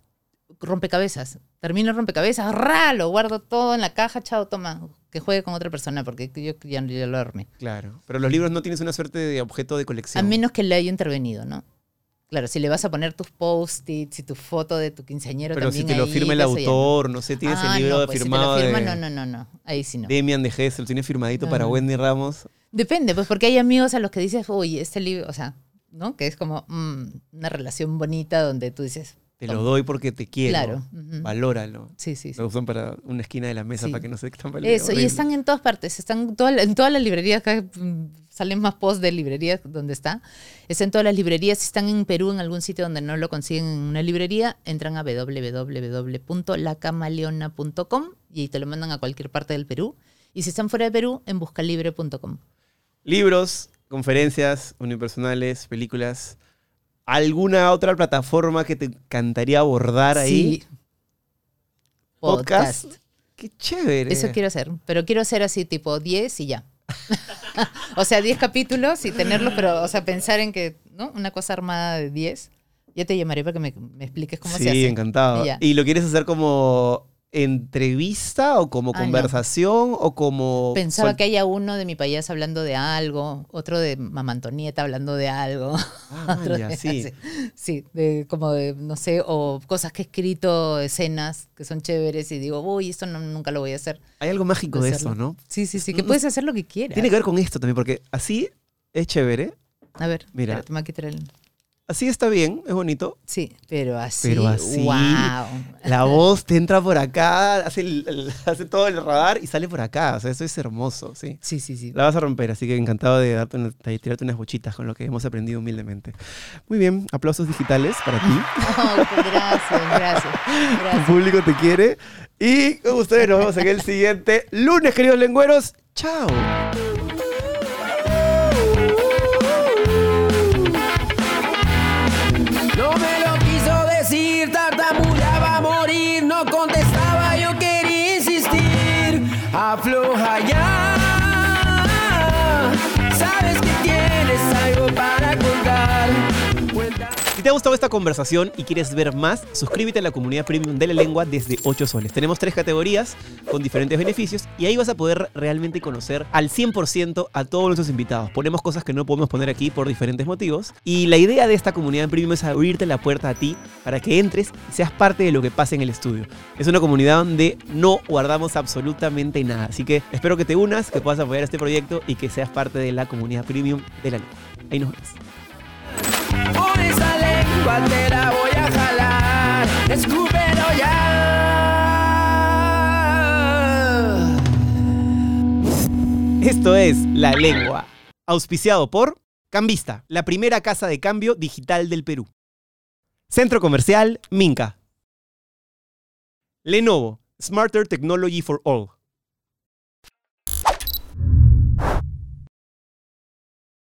rompecabezas. Termino el rompecabezas, ¡ra! lo guardo todo en la caja, chao, toma, que juegue con otra persona, porque yo ya, ya lo armé. Claro. Pero los libros no tienes una suerte de objeto de A colección. menos que le haya intervenido, ¿no? Claro, si le vas a poner tus post-its y tu foto de tu quinceañero Pero si te lo ahí, firma el autor, no sé, tienes Ah, el libro no, pues, firmado si te lo firma, de no, no, no, no, ahí sí no. Demian de Gessel, tiene firmadito No, para no. Wendy Ramos. Depende, pues porque hay amigos a los que dices, uy, este libro, o sea, ¿no? Que es como mm, una relación bonita donde tú dices, Te lo doy porque te quiero. claro. ujú. Valóralo. Sí, sí, sí. Lo usan para una esquina de la mesa Sí. para que no se tan Eso, y están en todas partes, están en toda la- en todas las librerías, acá mm, salen más posts de librerías donde está. Está en todas las librerías, si están en Perú, en algún sitio donde no lo consiguen en una librería, entran a www.lacamaleona.com y te lo mandan a cualquier parte del Perú. Y si están fuera de Perú, en buscalibre.com. Libros, conferencias, unipersonales, películas. ¿Alguna otra plataforma que te encantaría abordar ahí? Sí. Podcast. Podcast. Qué chévere. Eso quiero hacer, pero quiero hacer así tipo 10 y ya. o sea, 10 capítulos y tenerlos, pero, o sea, pensar en que, ¿no? Una cosa armada de 10. Ya te llamaré para que me, me expliques cómo sí, se hace. encantado. Y ya. ¿Y lo quieres hacer como entrevista o como Ah, no. conversación o como... Pensaba que haya uno de mi país hablando de algo, otro de Mamá Antonieta hablando de algo. Ah, de- sí. Sí, de, como de, no sé, o cosas que he escrito, escenas que son chéveres y digo, uy, esto no- nunca lo voy a hacer. Hay algo mágico de eso, ¿no? Sí, sí, sí, que puedes hacer lo que quieras. Tiene que ver con esto también, porque así es chévere, A ver, Mira. espérate, me voy a quitar el- así está bien, es bonito. Sí, pero así. Pero así, Wow. La voz te entra por acá, hace, el- el- hace todo el radar y sale por acá. O sea, eso es hermoso, sí. Sí, sí, sí. La vas a romper, así que encantado de, darte una- de tirarte unas bochitas con lo que hemos aprendido humildemente. Muy bien, aplausos digitales para ti. Oh, gracias, gracias. Gracias. público te quiere. Y con ustedes nos vemos en el siguiente lunes, queridos lengüeros. Chao. Te ha gustado esta conversación y quieres ver más, suscríbete a la comunidad premium de la lengua desde 8 soles. Tenemos tres categorías con diferentes beneficios y ahí vas a poder realmente conocer al 100% a todos nuestros invitados. Ponemos cosas que no podemos poner aquí por diferentes motivos y la idea de esta comunidad premium es abrirte la puerta a ti para que entres y seas parte de lo que pasa en el estudio. Es una comunidad donde no guardamos absolutamente nada, así que espero que te unas, que puedas apoyar este proyecto y que seas parte de la comunidad premium de la lengua. Ahí nos vemos. Voy a escúpelo ya. Esto es La Lengua, auspiciado por Cambista, la primera casa de cambio digital del Perú. Centro Comercial Minca. Lenovo, Smarter Technology for All.